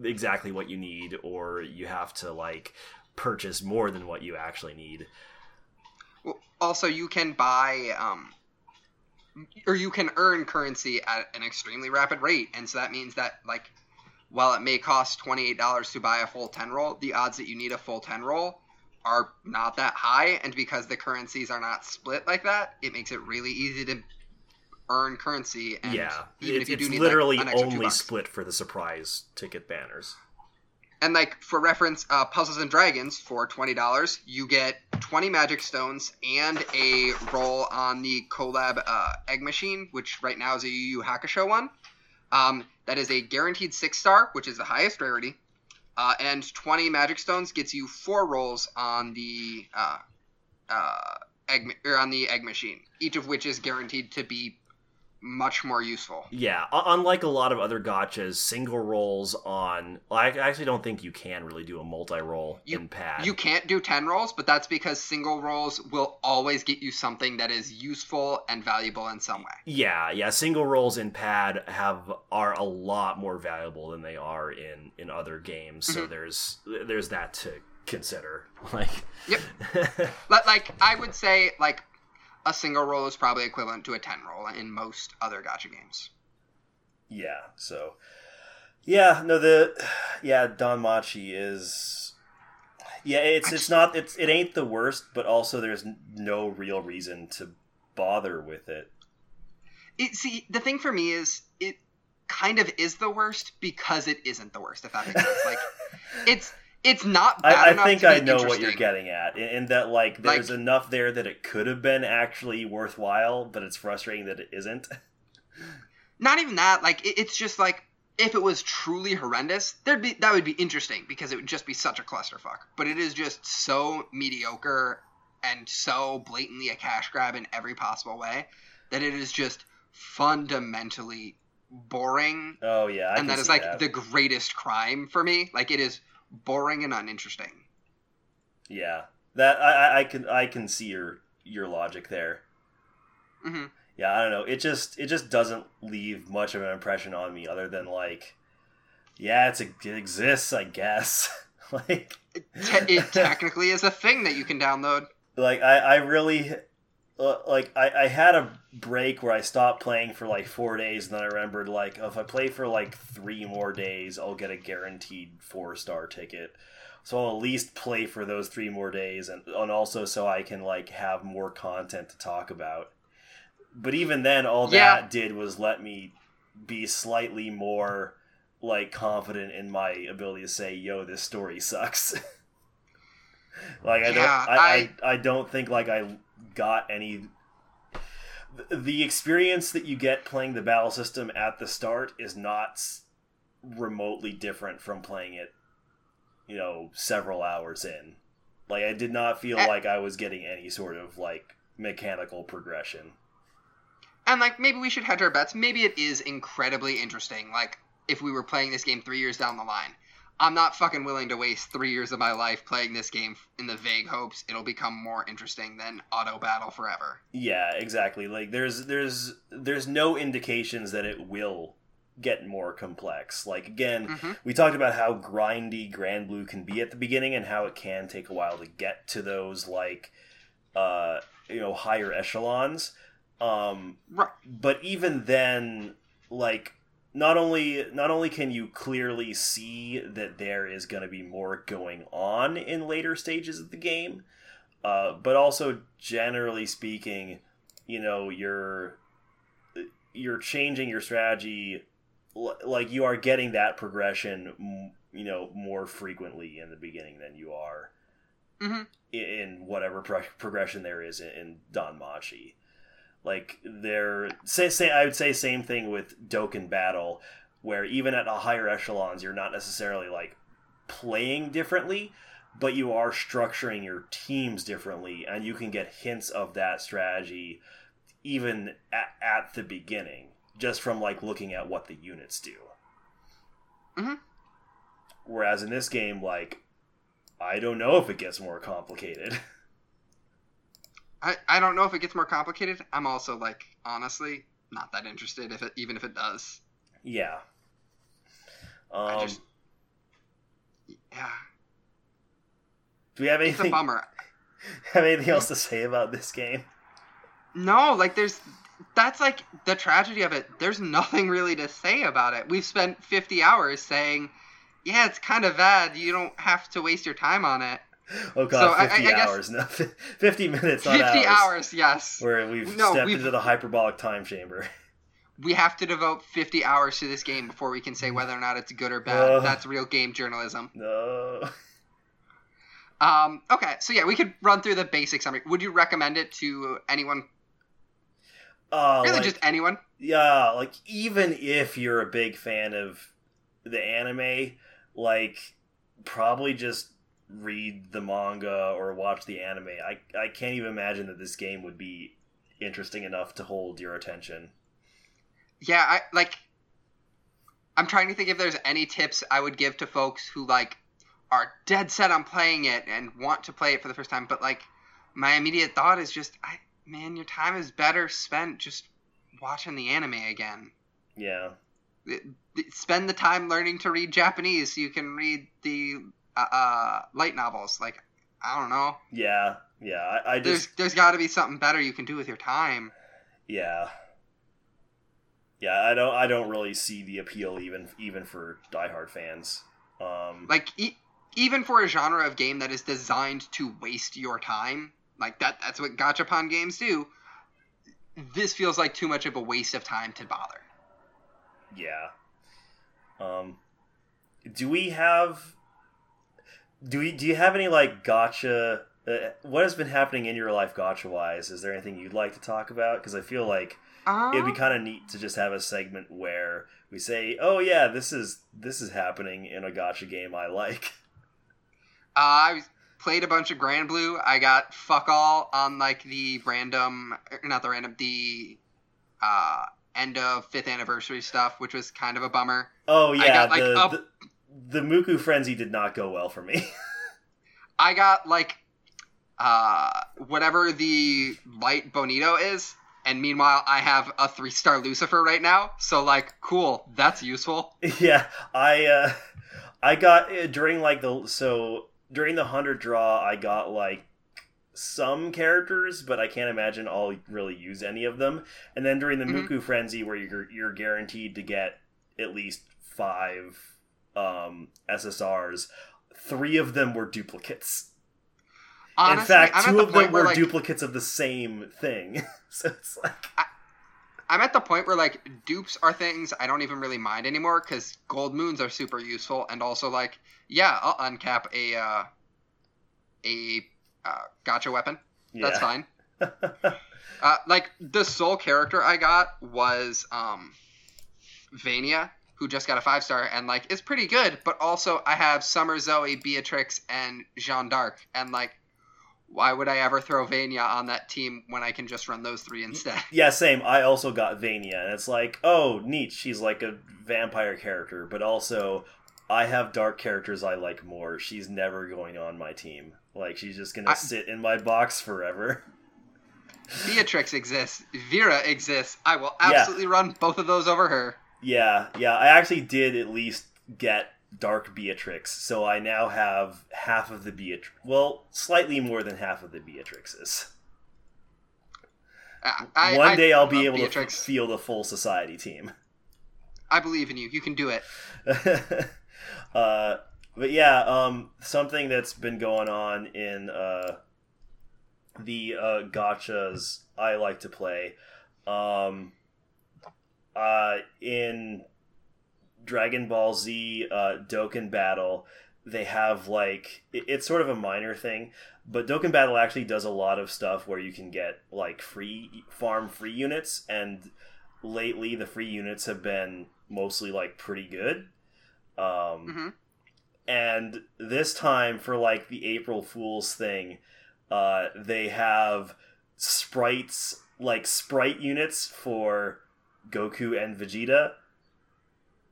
exactly what you need, or you have to like purchase more than what you actually need. Well, also, you can buy, um, or you can earn currency at an extremely rapid rate, and so that means that like while it may cost $28 to buy a full 10 roll, the odds that you need a full 10 roll are not that high. And because the currencies are not split like that, it makes it really easy to earn currency. And yeah, even it's, if you do need literally like, an extra two only split for the surprise ticket banners. And like for reference, uh, Puzzles and Dragons for twenty dollars, you get twenty Magic Stones and a roll on the collab uh, Egg Machine, which right now is a Yu Yu Hakusho one. Um, that is a guaranteed six star, which is the highest rarity. Uh, and twenty Magic Stones gets you four rolls on the uh, uh, egg or on the Egg Machine, each of which is guaranteed to be much more useful. Yeah, unlike a lot of other gachas, single rolls on. Well, I actually don't think you can really do a multi-roll in pad. You can't do 10 rolls, but that's because single rolls will always get you something that is useful and valuable in some way. Yeah, yeah. Single rolls in pad have are a lot more valuable than they are in in other games. So Mhm. there's there's that to consider. <laughs> Like, Yep. Like, I would say, like, a single roll is probably equivalent to a 10 roll in most other gacha games. yeah. So, yeah. No, the yeah DanMachi is. Yeah, it's it's not it's it ain't the worst, but also there's no real reason to bother with it. It, see, the thing for me is, it kind of is the worst because it isn't the worst, if that makes sense. Like, <laughs> it's. It's not bad I, I think I know what you're getting at, in, in that like there's Like- enough there that it could have been actually worthwhile, but it's frustrating that it isn't. not even that like it, it's just like if it was truly horrendous there'd be that would be interesting because it would just be such a clusterfuck but it is just so mediocre and so blatantly a cash grab in every possible way that it is just fundamentally boring Oh yeah, I and that is like that. the greatest crime for me like it is boring and uninteresting yeah. That I, I- I can I can see your your logic there. hmm Yeah, I don't know. It just it just doesn't leave much of an impression on me, other than like, yeah, it's a, it exists, I guess. <laughs> like, Te- it <laughs> technically is a thing that you can download like I I really like I, I had a break where I stopped playing for like four days, and then I remembered like oh, if I play for like three more days, I'll get a guaranteed four star ticket. So I'll at least play for those three more days, and, and also so I can like have more content to talk about. But even then, all Yeah. that did was let me be slightly more like confident in my ability to say, "Yo, this story sucks." <laughs> like I Yeah, don't, I, I, I don't think like I got any. the- experience that you get playing the battle system at the start is not remotely different from playing it, you know, several hours in. Like I did not feel Eh. like I was getting any sort of like mechanical progression. And like maybe we should hedge our bets. Maybe it is incredibly interesting. Like if we were playing this game three years down the line, I'm not fucking willing to waste three years of my life playing this game in the vague hopes it'll become more interesting than Auto Battle Forever. Yeah, exactly. Like there's there's there's no indications that it will get more complex. Like again, hmm we talked about how grindy Granblue can be at the beginning and how it can take a while to get to those like uh you know higher echelons. Um Right. but even then like not only not only can you clearly see that there is going to be more going on in later stages of the game uh, but also generally speaking you know you're you're changing your strategy l- like you are getting that progression m- you know more frequently in the beginning than you are Mhm. i- in whatever pro- progression there is in, in DanMachi. Like there, say, say I would say same thing with Dokkan Battle, where even at a higher echelons, you're not necessarily like playing differently, but you are structuring your teams differently, and you can get hints of that strategy even at, at the beginning, just from like looking at what the units do. Mhm. Whereas in this game, like I don't know if it gets more complicated. <laughs> I, I don't know if it gets more complicated. I'm also like honestly not that interested if it even if it does. yeah. Um, I just yeah, do we have it's a anything bummer. <laughs> have anything else to say about this game? No, like there's that's like the tragedy of it. There's nothing really to say about it. We've spent 50 hours saying, yeah, it's kind of bad. You don't have to waste your time on it. <laughs> Oh god, So 50 I- I guess- hours, <laughs> no, 50 minutes, 50 hours. hours, yes. Where we've No, stepped we've- into the hyperbolic time chamber. We have to devote 50 hours to this game before we can say <laughs> whether or not it's good or bad. Ugh. That's real game journalism. No. Um, okay, so yeah, we could run through the basic summary. Would you recommend it to anyone? Uh, Really, like, just anyone? yeah, like even if you're a big fan of the anime, like probably just read the manga or watch the anime. I I can't even imagine that this game would be interesting enough to hold your attention. Yeah, I like. I'm trying to think if there's any tips I would give to folks who like are dead set on playing it and want to play it for the first time. But like, my immediate thought is just, I man, your time is better spent just watching the anime again. Yeah. Spend the time learning to read Japanese so you can read the uh, uh, light novels. Like, I don't know. Yeah. Yeah. I, I There's there's got to be something better you can do with your time. yeah. Yeah, I don't I don't really see the appeal even even for diehard fans. Um like e- even for a genre of game that is designed to waste your time like that that's what gachapon games do this feels like too much of a waste of time to bother Yeah. Um, do we have? Do we? Do you have any like gacha? Uh, what has been happening in your life gacha wise? Is there anything you'd like to talk about? Because I feel like it'd be um, kind of neat to just have a segment where we say, "Oh yeah, this is this is happening in a gacha game I like." uh, i played a bunch of Granblue i got fuck all on like the random er, not the random the uh end of fifth anniversary stuff which was kind of a bummer Oh yeah, I got, like, the, up- the the Mukku frenzy did not go well for me. <laughs> I got like uh whatever the light bonito is, and meanwhile I have a three star Lucifer right now. So like, cool, that's useful. yeah, I uh, I got uh, during like the so during the hundred draw, I got like some characters, but I can't imagine I'll really use any of them. And then during the Mhm. Mukku frenzy, where you're you're guaranteed to get at least five um, SSRs, three of them were duplicates. Honestly, In fact, two the of them were like, duplicates of the same thing. <laughs> so it's like, I'm at the point where like dupes are things I don't even really mind anymore because gold moons are super useful, and also like, yeah, I'll uncap a uh, a uh, gacha weapon. That's yeah. fine. <laughs> Uh, like the sole character I got was um, Vania, who just got a five star, and like is pretty good. But also I have Summer Zooey, Beatrix, and Jeanne d'Arc, and like, why would I ever throw Vania on that team when I can just run those three instead? <laughs> Yeah, same. I also got Vania, and it's like, oh, neat. She's like a vampire character, but also I have dark characters I like more. She's never going on my team. Like she's just gonna I- sit in my box forever. Beatrix exists, Vira exists. I will Yeah. absolutely run both of those over her. Yeah, yeah. I actually did at least get Dark Beatrix, so I now have half of the Beatrix. Well, slightly more than half of the Beatrixes. Uh, I, One day I'll be able to Beatrix. f- field a full society team. I believe in you. You can do it. <laughs> uh, but yeah, um, something that's been going on in uh, the uh, gachas I like to play. Um, uh, in Dragon Ball Z uh, Dokkan Battle, they have like it- it's sort of a minor thing, but Dokkan Battle actually does a lot of stuff where you can get like free farm free units, and lately the free units have been mostly like pretty good. Um, hmm and this time for like the April Fools thing, uh, they have sprites like sprite units for Goku and Vegeta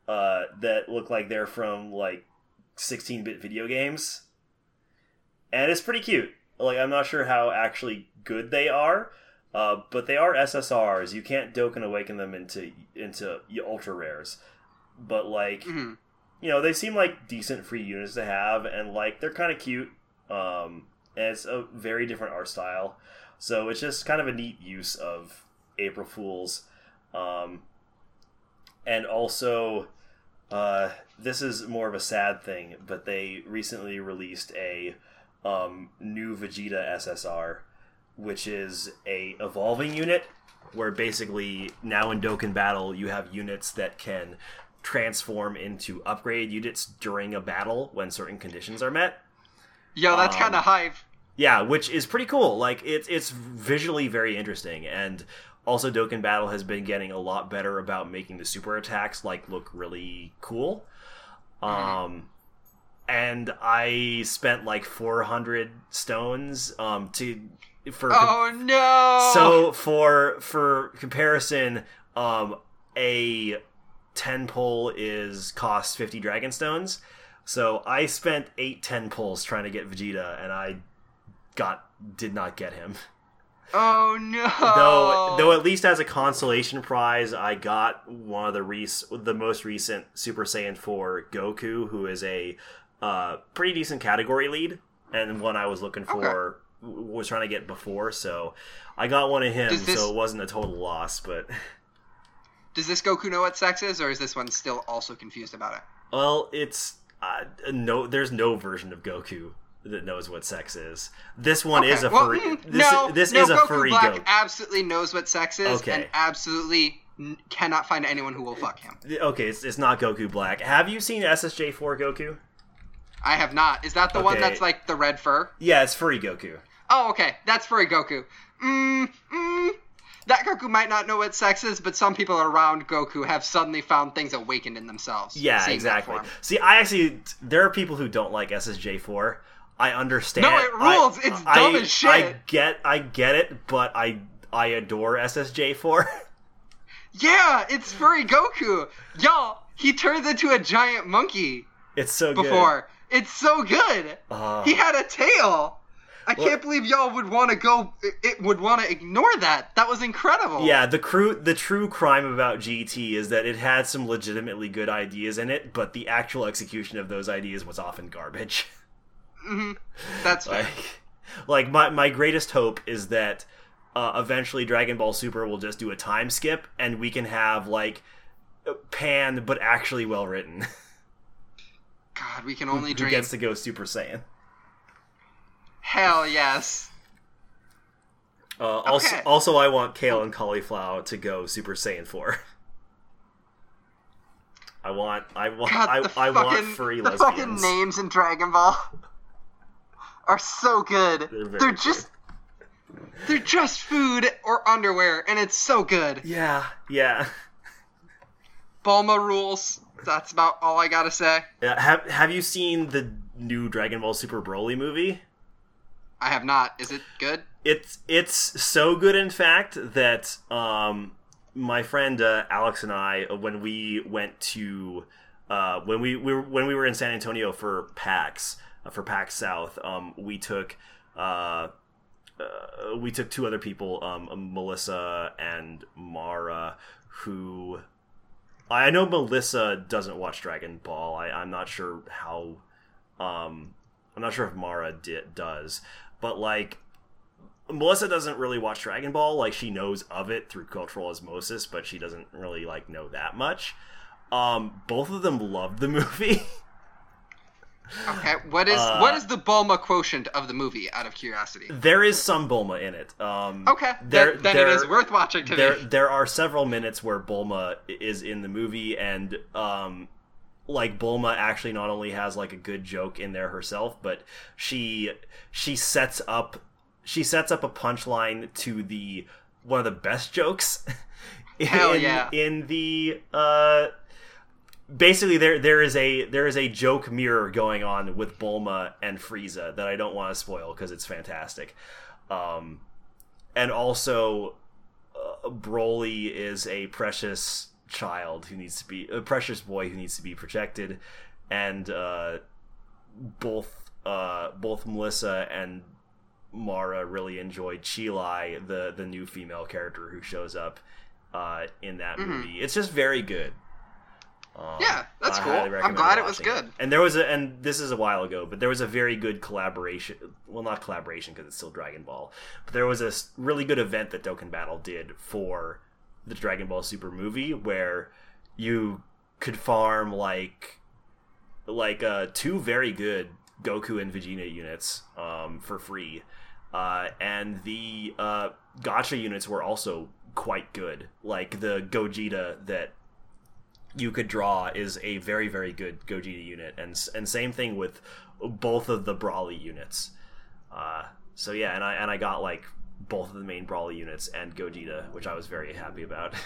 uh, that look like they're from like 16-bit video games, and it's pretty cute. Like I'm not sure how actually good they are, uh, but they are SSRs. You can't Dokkan Awaken them into into ultra rares, but like hmm you know they seem like decent free units to have and like they're kind of cute. Um and it's a very different art style. So it's just kind of a neat use of April Fools, um, and also uh, this is more of a sad thing, but they recently released a um, new Vegeta SSR, which is a evolving unit where basically now in Dokkan Battle you have units that can transform into upgrade units during a battle when certain conditions are met. Yo, that's Um, kind of hype. Yeah, which is pretty cool. Like it's it's visually very interesting, and also Dokkan Battle has been getting a lot better about making the super attacks like look really cool. Um, and I spent like four hundred stones um to for Oh no! so for for comparison, um, a ten pull is costs fifty dragon stones. So I spent eight ten pulls trying to get Vegeta, and I got did not get him. <laughs> oh no! Though though at least as a consolation prize, I got one of the rec- the most recent Super Saiyan four Goku, who is a uh, pretty decent category lead, and one I was looking for w was trying to get before. So I got one of him, this- so it wasn't a total loss. But <laughs> Does this Goku know what sex is, or is this one still also confused about it? well, it's uh, no. There's no version of Goku that knows what sex is. This one is a Okay, well, furry. mm, this no, this no, is a Goku furry Black Goku. absolutely knows what sex is, Okay. and absolutely n- cannot find anyone who will fuck him. Okay, it's, it's not Goku Black. Have you seen SSJ4 Goku? I have not. Is that the one that's like the red fur? Yeah, it's furry Goku. Oh, okay. That's furry Goku. Mm, mm. That Goku might not know what sex is, but some people around Goku have suddenly found things awakened in themselves. Yeah, exactly. See, I actually there are people who don't like SSJ4. I understand. No, it I- rules. It's I- dumb as shit. I get, I get it, but I, I adore SSJ4. <laughs> Yeah, it's furry Goku. Y'all, he turns into a giant monkey it's so good. before. It's so good. Uh, He had a tail. I Well- can't believe y'all would want to go. It would want to ignore that. That was incredible. Yeah, the cru- the true crime about GT is that it had some legitimately good ideas in it, but the actual execution of those ideas was often garbage. <laughs> hmm That's fair. like, like my my greatest hope is that uh, eventually Dragon Ball Super will just do a time skip and we can have like pan but actually well written. <laughs> God, we can only Who dream. gets to go Super Saiyan? Hell yes. Uh, also, Okay. also, I want Kale and Caulifla to go Super Saiyan Four. <laughs> I want, I want, God, I, the I want free the lesbians. fucking names in Dragon Ball are so good. They're They're good. just they're just food or underwear, and it's so good. Yeah, yeah. Bulma rules. That's about all I gotta say. Yeah, Have Have you seen the new Dragon Ball Super Broly movie? I have not. Is it good? It's it's so good, in fact, that um, my friend uh, Alex and I, uh, when we went to uh, when we, we were, when we were in San Antonio for PAX for PAX South, um, we took uh, uh, we took two other people, um, Melissa and Mara, who I know Melissa doesn't watch Dragon Ball. I, I'm not sure how. Um, I'm not sure if Mara does, but like Melissa doesn't really watch Dragon Ball. Like she knows of it through cultural osmosis, but she doesn't really like know that much. Um, both of them loved the <laughs> movie. Okay. What is Uh, what is the Bulma quotient of the movie? Out of curiosity. there is some Bulma in it. Um, Okay. there, then then there, it is worth watching to there me. there are several minutes where Bulma is in the movie and um like Bulma actually not only has like a good joke in there herself, but she she sets up she sets up a punchline to the one of the best jokes <laughs> in, Hell yeah. in the uh basically there there is a there is a joke mirror going on with Bulma and Frieza that I don't want to spoil because it's fantastic. Um and also uh, Broly is a precious child who needs to be a precious boy who needs to be protected, and uh, both uh, both Melissa and Mara really enjoyed Chilai, the the new female character who shows up uh, in that Mhm. movie. It's just very good. Um, Yeah, that's I cool. I'm recommend glad it was watching good. And there was a, and this is a while ago, but there was a very good collaboration. Well, not collaboration because it's still Dragon Ball, but there was a really good event that Dokkan Battle did for the Dragon Ball Super movie where you could farm like like uh, two very good Goku and Vegeta units um, for free, uh, and the uh, Gacha units were also quite good. Like the Gogeta that you could draw is a very very good Gogeta unit, and and same thing with both of the Broly units. Uh, so yeah, and I and I got like both of the main Broly units and Gogeta, which I was very happy about. <laughs>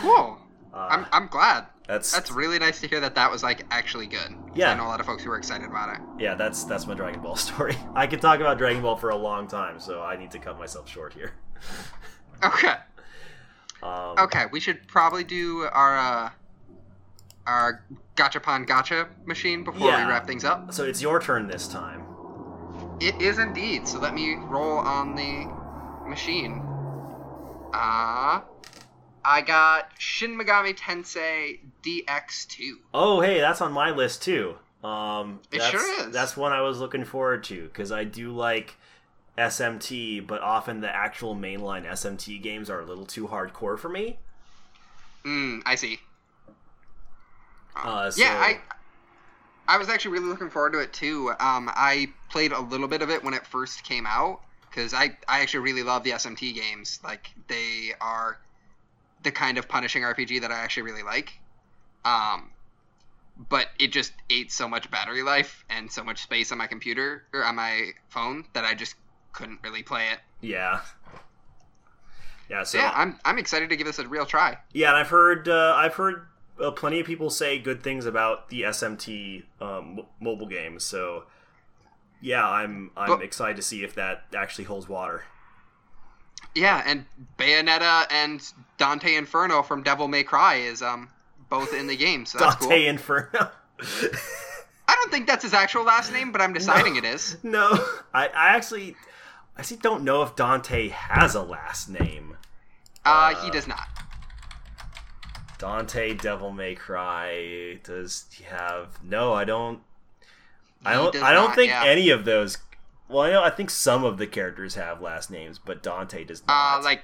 Cool. Uh, I'm, I'm glad. that's That's really nice to hear that that was like actually good. Yeah. I know a lot of folks who were excited about it. yeah, that's that's my Dragon Ball <laughs> story. I could talk about Dragon Ball for a long time, so I need to cut myself short here. <laughs> Okay. Um, Okay, we should probably do our uh, our Gachapon Gacha machine before Yeah. we wrap things up. So it's your turn this time. It is indeed. So let me roll on the machine. Uh I got Shin Megami Tensei DX2. Oh, hey, that's on my list too. Um, It sure is. That's one I was looking forward to because I do like SMT, but often the actual mainline SMT games are a little too hardcore for me. Mm, I see. Uh, so, Yeah, I I was actually really looking forward to it too. Um, I played a little bit of it when it first came out because I I actually really love the SMT games. Like they are the kind of punishing RPG that I actually really like. Um, but it just ate so much battery life and so much space on my computer or on my phone that I just couldn't really play it. yeah, yeah. So yeah, I'm I'm excited to give this a real try. Yeah, and I've heard uh, I've heard uh, plenty of people say good things about the SMT um, mobile games. So yeah, I'm I'm But- excited to see if that actually holds water. Yeah, and Bayonetta and Dante Inferno from Devil May Cry is um both in the game, so that's Dante cool. Inferno. I don't think that's his actual last name, but I'm <laughs> deciding No. it is. no, I, I actually I actually don't know if Dante has a last name. Uh, Uh, he does not. Dante Devil May Cry does he have? No, I don't. I don't. I don't not, think yeah. any of those. Well, I know. I think some of the characters have last names, but Dante does not. Uh, like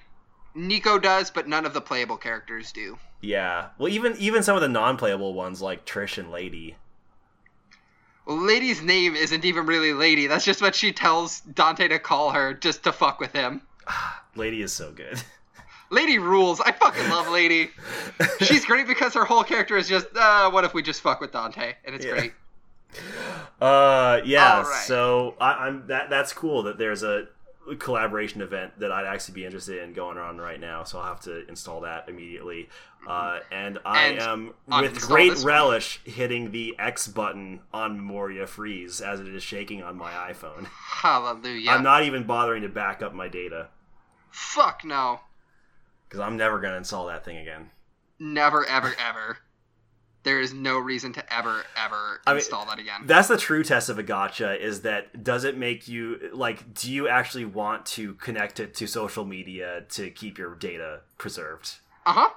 Nico does, but none of the playable characters do. Yeah. Well, even even some of the non-playable ones like Trish and Lady. Lady's name isn't even really Lady. That's just what she tells Dante to call her, just to fuck with him. <sighs> Lady is so good. Lady rules. I fucking love Lady. <laughs> She's great because her whole character is just, uh, what if we just fuck with Dante? And it's Yeah. great. Uh, yeah. Right. So I, I'm that. That's cool that there's a collaboration event that I'd actually be interested in going on right now. So I'll have to install that immediately. Uh, and I And am with great one. relish hitting the X button on Memoria Freeze as it is shaking on my iPhone. Hallelujah. I'm not even bothering to back up my data Fuck no. because I'm never gonna install that thing again. Never, ever, ever. There is no reason to ever, ever I mean, install that again. That's the true test of a gacha is that does it make you like do you actually want to connect it to social media to keep your data preserved? Uh huh.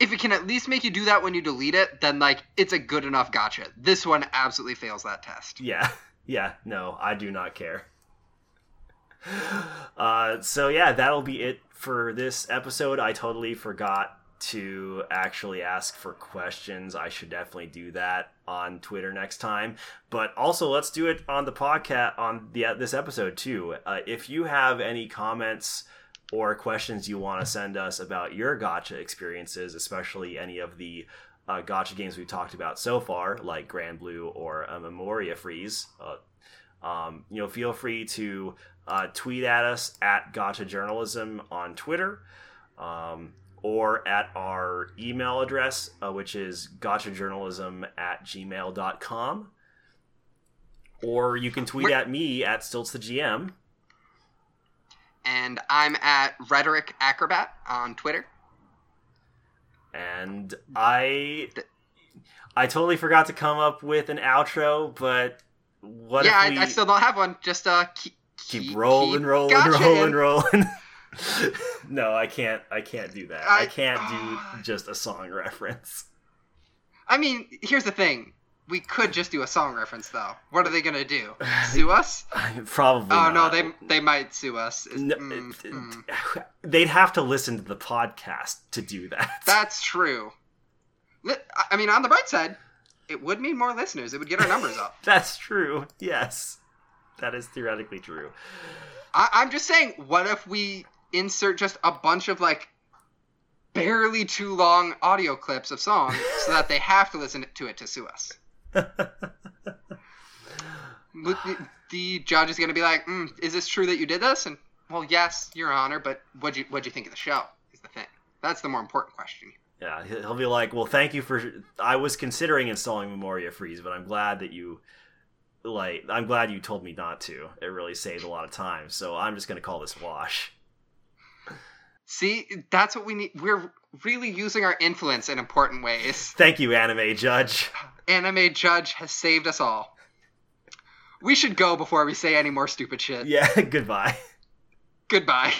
If it can at least make you do that when you delete it, then like it's a good enough gacha. This one absolutely fails that test. Yeah. <laughs> Yeah, no, I do not care. <gasps> Uh so yeah, that'll be it for this episode. I totally forgot to actually ask for questions. I should definitely do that on Twitter next time. But also, let's do it on the podcast on the this episode too. Uh, if you have any comments or questions you want to send us about your gacha experiences, especially any of the uh, gacha games we've talked about so far, like Granblue or uh, Memoria Freeze, uh, um, you know, feel free to uh, tweet at us at Gacha Journalism on Twitter. Um, or at our email address, uh, which is gachajournalism at gmail.com. Or you can tweet at me at Stilts the GM. And I'm at Rhetoric Acrobat on Twitter. And I I totally forgot to come up with an outro, but what yeah, if we I, I still don't have one. Just uh, keep, keep rolling, keep rolling, gacha rolling, rolling? <laughs> no, I can't. I can't do that. I, I- can't do <sighs> just a song reference. I mean, here's the thing. We could just do a song reference though. What are they gonna do? <sighs> Sue us? <laughs> Probably. Oh no, they they might sue us. No, Mm, it- mm. <laughs> they'd have to listen to the podcast to do that. <laughs> That's true. I- I mean, on the bright side, it would mean more listeners. It would get our numbers up. That's true. Yes, that is theoretically true. I- I'm just saying, what if we insert just a bunch of like barely too long audio clips of songs so that they have to listen to it to sue us? <laughs> The- The judge is going to be like, mm, "Is this true that you did this?" And well, yes, Your Honor, but what'd you what'd you think of the show? Is the thing. That's the more important question. Yeah, he- he'll be like, "Well, thank you for. I was considering installing Memoria Freeze, but I'm glad that you, like, I'm glad you told me not to. It really saved a lot of time. So I'm just gonna call this wash." See, that's what we need. We're really using our influence in important ways. Thank you, anime judge. <laughs> Anime Judge has saved us all. We should go before we say any more stupid shit. Yeah, <laughs> goodbye. Goodbye.